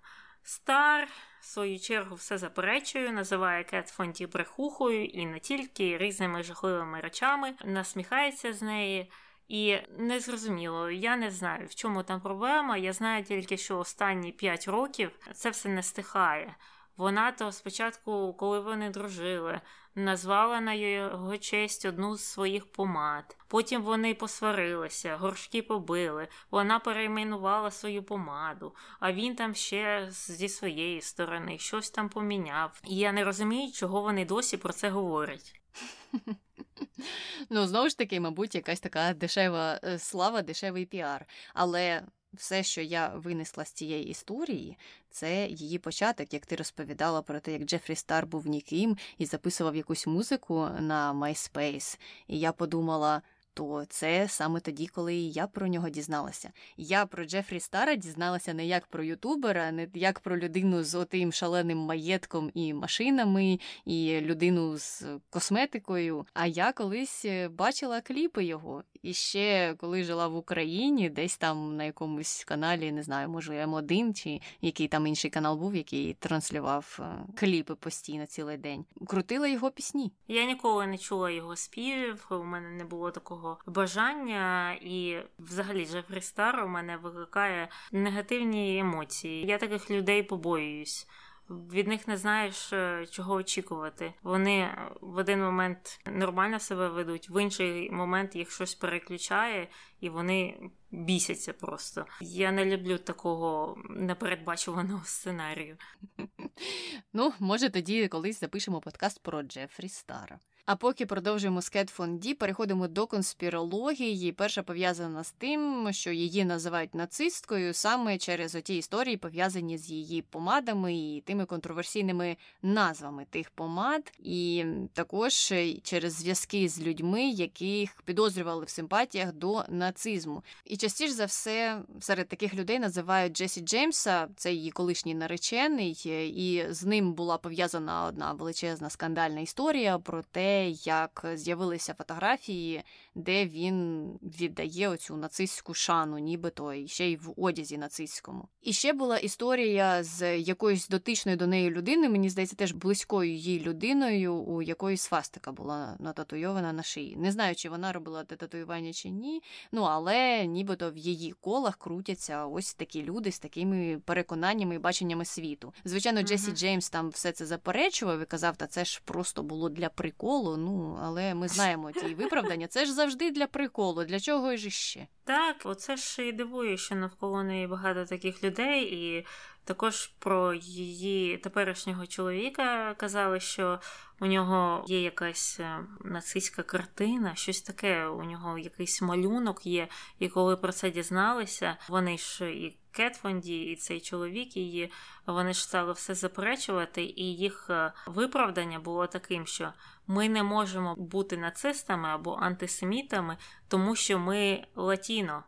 Стар, в свою чергу, все заперечує, називає Кет Фонті брехухою і не тільки різними жахливими речами, насміхається з неї. І незрозуміло, я не знаю, в чому там проблема. Я знаю тільки, що останні 5 років це все не стихає. Вона то спочатку, коли вони дружили, назвала на його честь одну з своїх помад. Потім вони посварилися, горшки побили, вона перейменувала свою помаду, а він там ще зі своєї сторони щось там поміняв. І я не розумію, чого вони досі про це говорять. Ну, знову ж таки, мабуть, якась така дешева е, слава, дешевий піар. Але все, що я винесла з цієї історії, це її початок, як ти розповідала про те, як Джефрі Стар був ніким і записував якусь музику на MySpace. І я подумала то це саме тоді, коли я про нього дізналася. Я про Джефрі Стара дізналася не як про ютубера, не як про людину з отим шаленим маєтком і машинами, і людину з косметикою. А я колись е, бачила кліпи його. І ще коли жила в Україні, десь там на якомусь каналі, не знаю, може М1 чи який там інший канал був, який транслював е, кліпи постійно цілий день. Крутила його пісні. Я ніколи не чула його співів. У мене не було такого такого бажання, і взагалі Джефрі Стар у мене викликає негативні емоції. Я таких людей побоююсь. Від них не знаєш, е, чого очікувати. Вони в один момент нормально себе ведуть, в інший момент їх щось переключає, і вони бісяться просто. Я не люблю такого непередбачуваного сценарію. Ну, може, тоді колись запишемо подкаст про Джефрі Стара. А поки продовжуємо з Кет Фон Ді, переходимо до конспірології. Перша пов'язана з тим, що її називають нацисткою саме через оті історії, пов'язані з її помадами і тими контроверсійними назвами тих помад, і також через зв'язки з людьми, яких підозрювали в симпатіях до нацизму. І частіше за все серед таких людей називають Джесі Джеймса, це її колишній наречений, і з ним була пов'язана одна величезна скандальна історія про те як з'явилися фотографії, де він віддає оцю нацистську шану, нібито і ще й в одязі нацистському. І ще була історія з якоюсь дотичною до неї людини, мені здається, теж близькою їй людиною, у якої свастика була нататуйована на шиї. Не знаю, чи вона робила те татуювання чи ні. Ну але нібито в її колах крутяться ось такі люди з такими переконаннями і баченнями світу. Звичайно, Джесі uh-huh. Джеймс там все це заперечував і казав, та це ж просто було для приколу. Ну, але ми знаємо ті виправдання. Це ж завжди для приколу. Для чого ж іще? Так, оце ж і дивує, що навколо неї багато таких людей, і також про її теперішнього чоловіка казали, що у нього є якась е, нацистська картина, щось таке. У нього якийсь малюнок є. І коли про це дізналися, вони ж і Кетфонді, і цей чоловік її вони ж стали все заперечувати, і їх е, виправдання було таким, що ми не можемо бути нацистами або антисемітами, тому що ми латіно.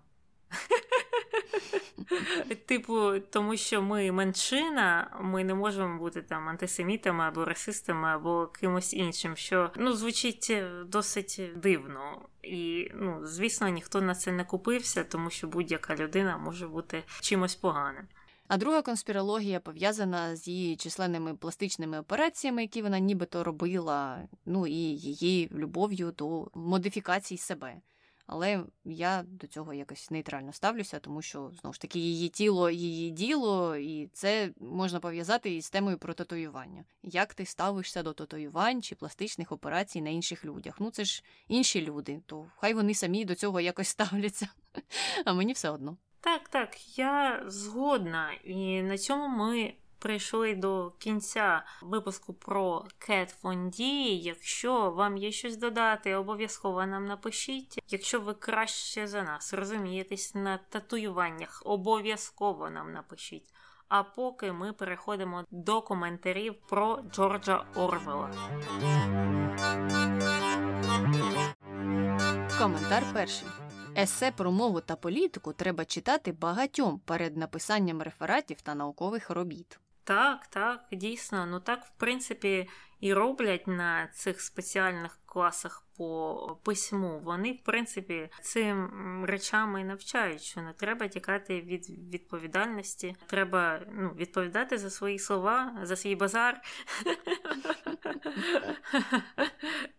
Типу, тому що ми меншина, ми не можемо бути там антисемітами або расистами, або кимось іншим, що ну звучить е, досить дивно. І, ну, звісно, ніхто на це не купився, тому що будь-яка людина може бути чимось поганим. А друга конспірологія пов'язана з її численними пластичними операціями, які вона нібито робила, ну і її любов'ю до модифікацій себе. Але я до цього якось нейтрально ставлюся, тому що знову ж таки її тіло, її діло, і це можна пов'язати із темою про татуювання. Як ти ставишся до татуювань чи пластичних операцій на інших людях? Ну це ж інші люди, то хай вони самі до цього якось ставляться, а мені все одно. Так, так, я згодна, і на цьому ми прийшли до кінця випуску про Кет Фонді. Якщо вам є щось додати, обов'язково нам напишіть. Якщо ви краще за нас розумієтесь на татуюваннях, обов'язково нам напишіть. А поки ми переходимо до коментарів про Джорджа Орвела. Коментар перший. Есе про мову та політику треба читати багатьом перед написанням рефератів та наукових робіт. Так, так, дійсно. Ну так, в принципі, і роблять на цих спеціальних класах по письму. Вони, в принципі, цим речами і навчають, що не треба тікати від відповідальності. Треба ну, відповідати за свої слова, за свій базар.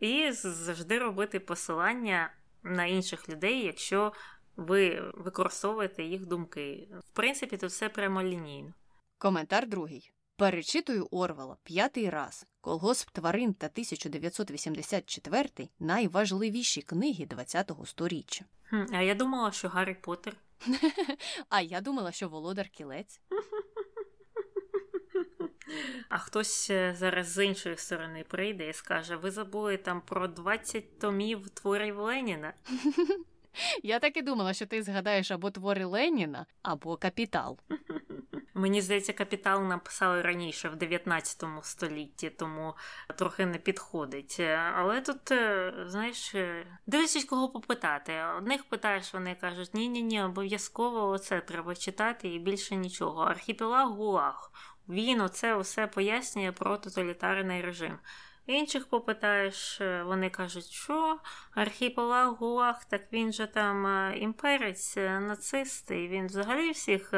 І завжди робити посилання на інших людей, якщо ви використовуєте їх думки. В принципі, тут все прямолінійно. Коментар другий. Перечитую Орвела п'ятий раз. Колгосп тварин та 1984 найважливіші книги ХХ століття. А я думала, що Гаррі Поттер. А я думала, що Володар Кілець. А хтось е, зараз з іншої сторони прийде і скаже: ви забули там про 20 томів творів Леніна. Я так і думала, що ти згадаєш або твори Леніна, або капітал. Мені здається, капітал написали раніше в 19 столітті, тому трохи не підходить. Е, Але тут, е, знаєш, дивись кого попитати. Одних питаєш, вони кажуть, ні-ні, ні обов'язково оце треба читати і більше нічого. Архіпелаг Гулаг. Він оце все пояснює про тоталітарний режим. Інших попитаєш, е, вони кажуть, що архіпелаг Гулаг, так він же там е, імперець, е, нацист, і він взагалі всіх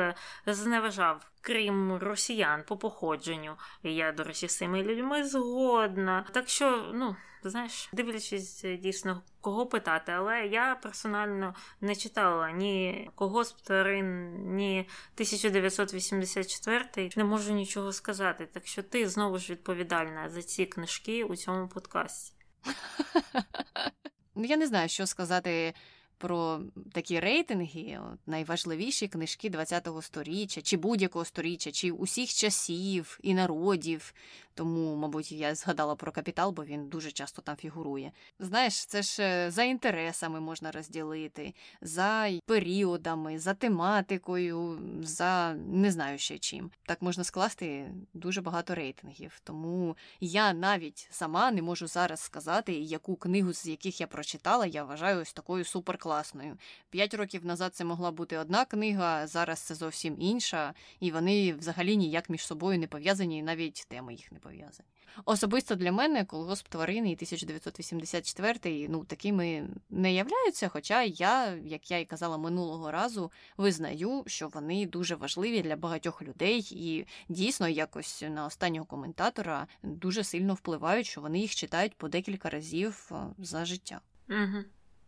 зневажав, крім росіян по походженню. І я, до речі, з цими людьми згодна. Так що, ну, знаєш, дивлячись е, дійсно, кого питати, але я персонально не читала ні кого з тварин, ні 1984, не можу нічого сказати. Так що ти знову ж відповідальна за ці книжки у цьому подкасті. Ну, я не знаю, що сказати про такі рейтинги, найважливіші книжки ХХ століття, чи будь-якого століття, чи усіх часів і народів. Тому, мабуть, я згадала про капітал, бо він дуже часто там фігурує. Знаєш, це ж е, за інтересами можна розділити, за періодами, за тематикою, за не знаю ще чим. Так можна скласти дуже багато рейтингів. Тому я навіть сама не можу зараз сказати, яку книгу, з яких я прочитала, я вважаю ось такою суперкласною. П'ять років назад це могла бути одна книга, зараз це зовсім інша, і вони взагалі ніяк між собою не пов'язані, і навіть теми їх не пов'язані. Особисто для мене колгосп тварини і 1984 ну такими не являються. Хоча я, як я і казала минулого разу, визнаю, що вони дуже важливі для багатьох людей, і дійсно якось на останнього коментатора дуже сильно впливають, що вони їх читають по декілька разів е, за життя. Угу.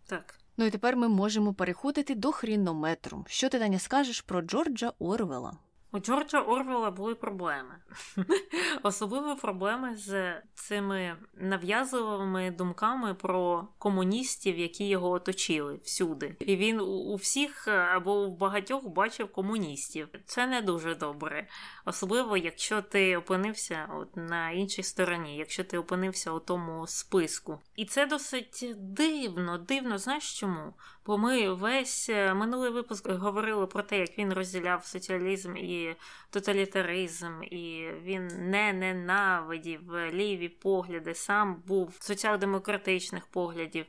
Так. Ну і тепер ми можемо переходити до хрінометру. Що ти Таня скажеш про Джорджа Орвела? У Джорджа Орвела були проблеми. Особливо проблеми з цими нав'язливими думками про комуністів, які його оточили всюди. І він у всіх або в багатьох бачив комуністів. Це не дуже добре. Особливо, якщо ти опинився от на іншій стороні, якщо ти опинився у тому списку. І це досить дивно, дивно, знаєш чому? Бо ми весь минулий випуск говорили про те, як він розділяв соціалізм і тоталітаризм, і він не ненавидів ліві погляди, сам був соціал-демократичних поглядів.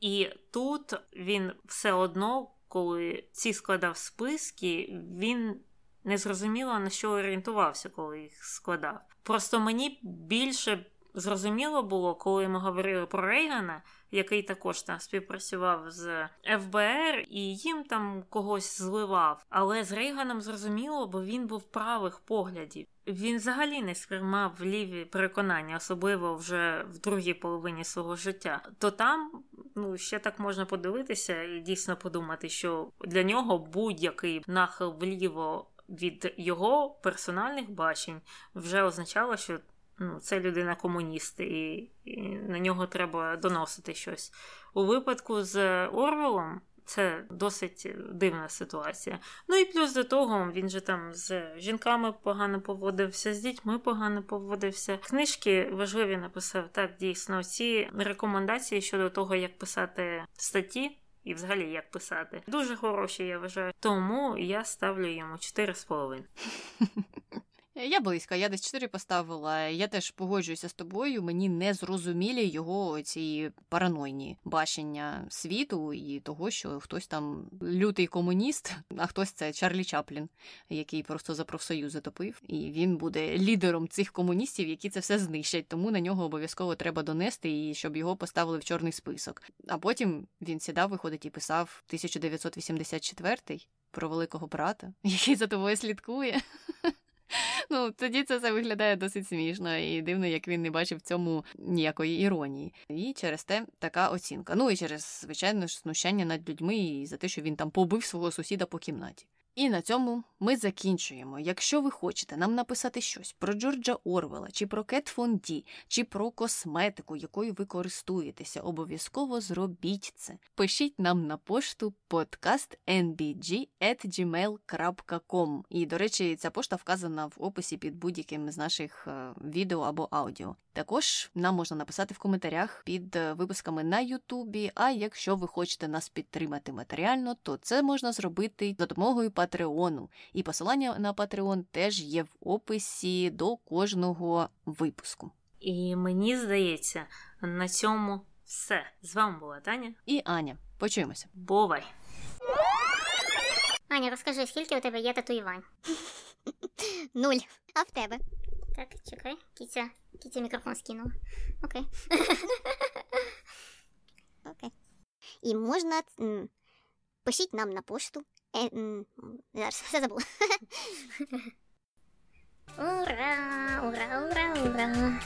І тут він все одно, коли ці складав списки, він не зрозуміло на що орієнтувався, коли їх складав. Просто мені більше зрозуміло було, коли ми говорили про Рейгана, який також там співпрацював з ФБР, і їм там когось зливав. Але з Рейганом зрозуміло, бо він був правих поглядів. Він взагалі не сприймав ліві переконання, особливо вже в другій половині свого життя. То там ну ще так можна подивитися і дійсно подумати, що для нього будь-який нахил вліво від його персональних бачень вже означало, що ну, це людина комуніст, і, і на нього треба доносити щось. У випадку з Орвелом це досить дивна ситуація. Ну і плюс до того, він же там з жінками погано поводився, з дітьми погано поводився. Книжки важливі написав так дійсно. Ці рекомендації щодо того, як писати статті. І взагалі як писати. Дуже хороші, я вважаю. Тому я ставлю йому 4,5. Я близько, я десь 4 поставила. Я теж погоджуюся з тобою. Мені не зрозумілі його ці паранойні бачення світу і того, що хтось там лютий комуніст, а хтось це Чарлі Чаплін, який просто за профсоюз затопив, і він буде лідером цих комуністів, які це все знищать. Тому на нього обов'язково треба донести і щоб його поставили в чорний список. А потім він сідав, виходить і писав 1984 про великого брата, який за тобою слідкує. Ну, тоді це все виглядає досить смішно і дивно, як він не бачив в цьому ніякої іронії. І через те така оцінка. Ну і через, звичайно ж, знущання над людьми і за те, що він там побив свого сусіда по кімнаті. І на цьому ми закінчуємо. Якщо ви хочете нам написати щось про Джорджа Орвела, чи про Кет Фонді, чи про косметику, якою ви користуєтеся, обов'язково зробіть це. Пишіть нам на пошту podcastnbg.gmail.com. І, до речі, ця пошта вказана в описі під будь-яким з наших е, відео або аудіо. Також нам можна написати в коментарях під е, випусками на Ютубі. А якщо ви хочете нас підтримати матеріально, то це можна зробити за допомогою Патреону. І посилання на Patreon теж є в описі до кожного випуску. І мені здається, на цьому все. З вами була Таня і Аня. Почуємося. Бувай! Аня, розкажи, скільки у тебе є татуювань? Нуль. А в тебе? Так, чекай, кіця, кіця мікрофон скинула. Окей. Окей. І можна. Пишіть нам на пошту. Е, Зараз, все забула. Ура, ура, ура, ура.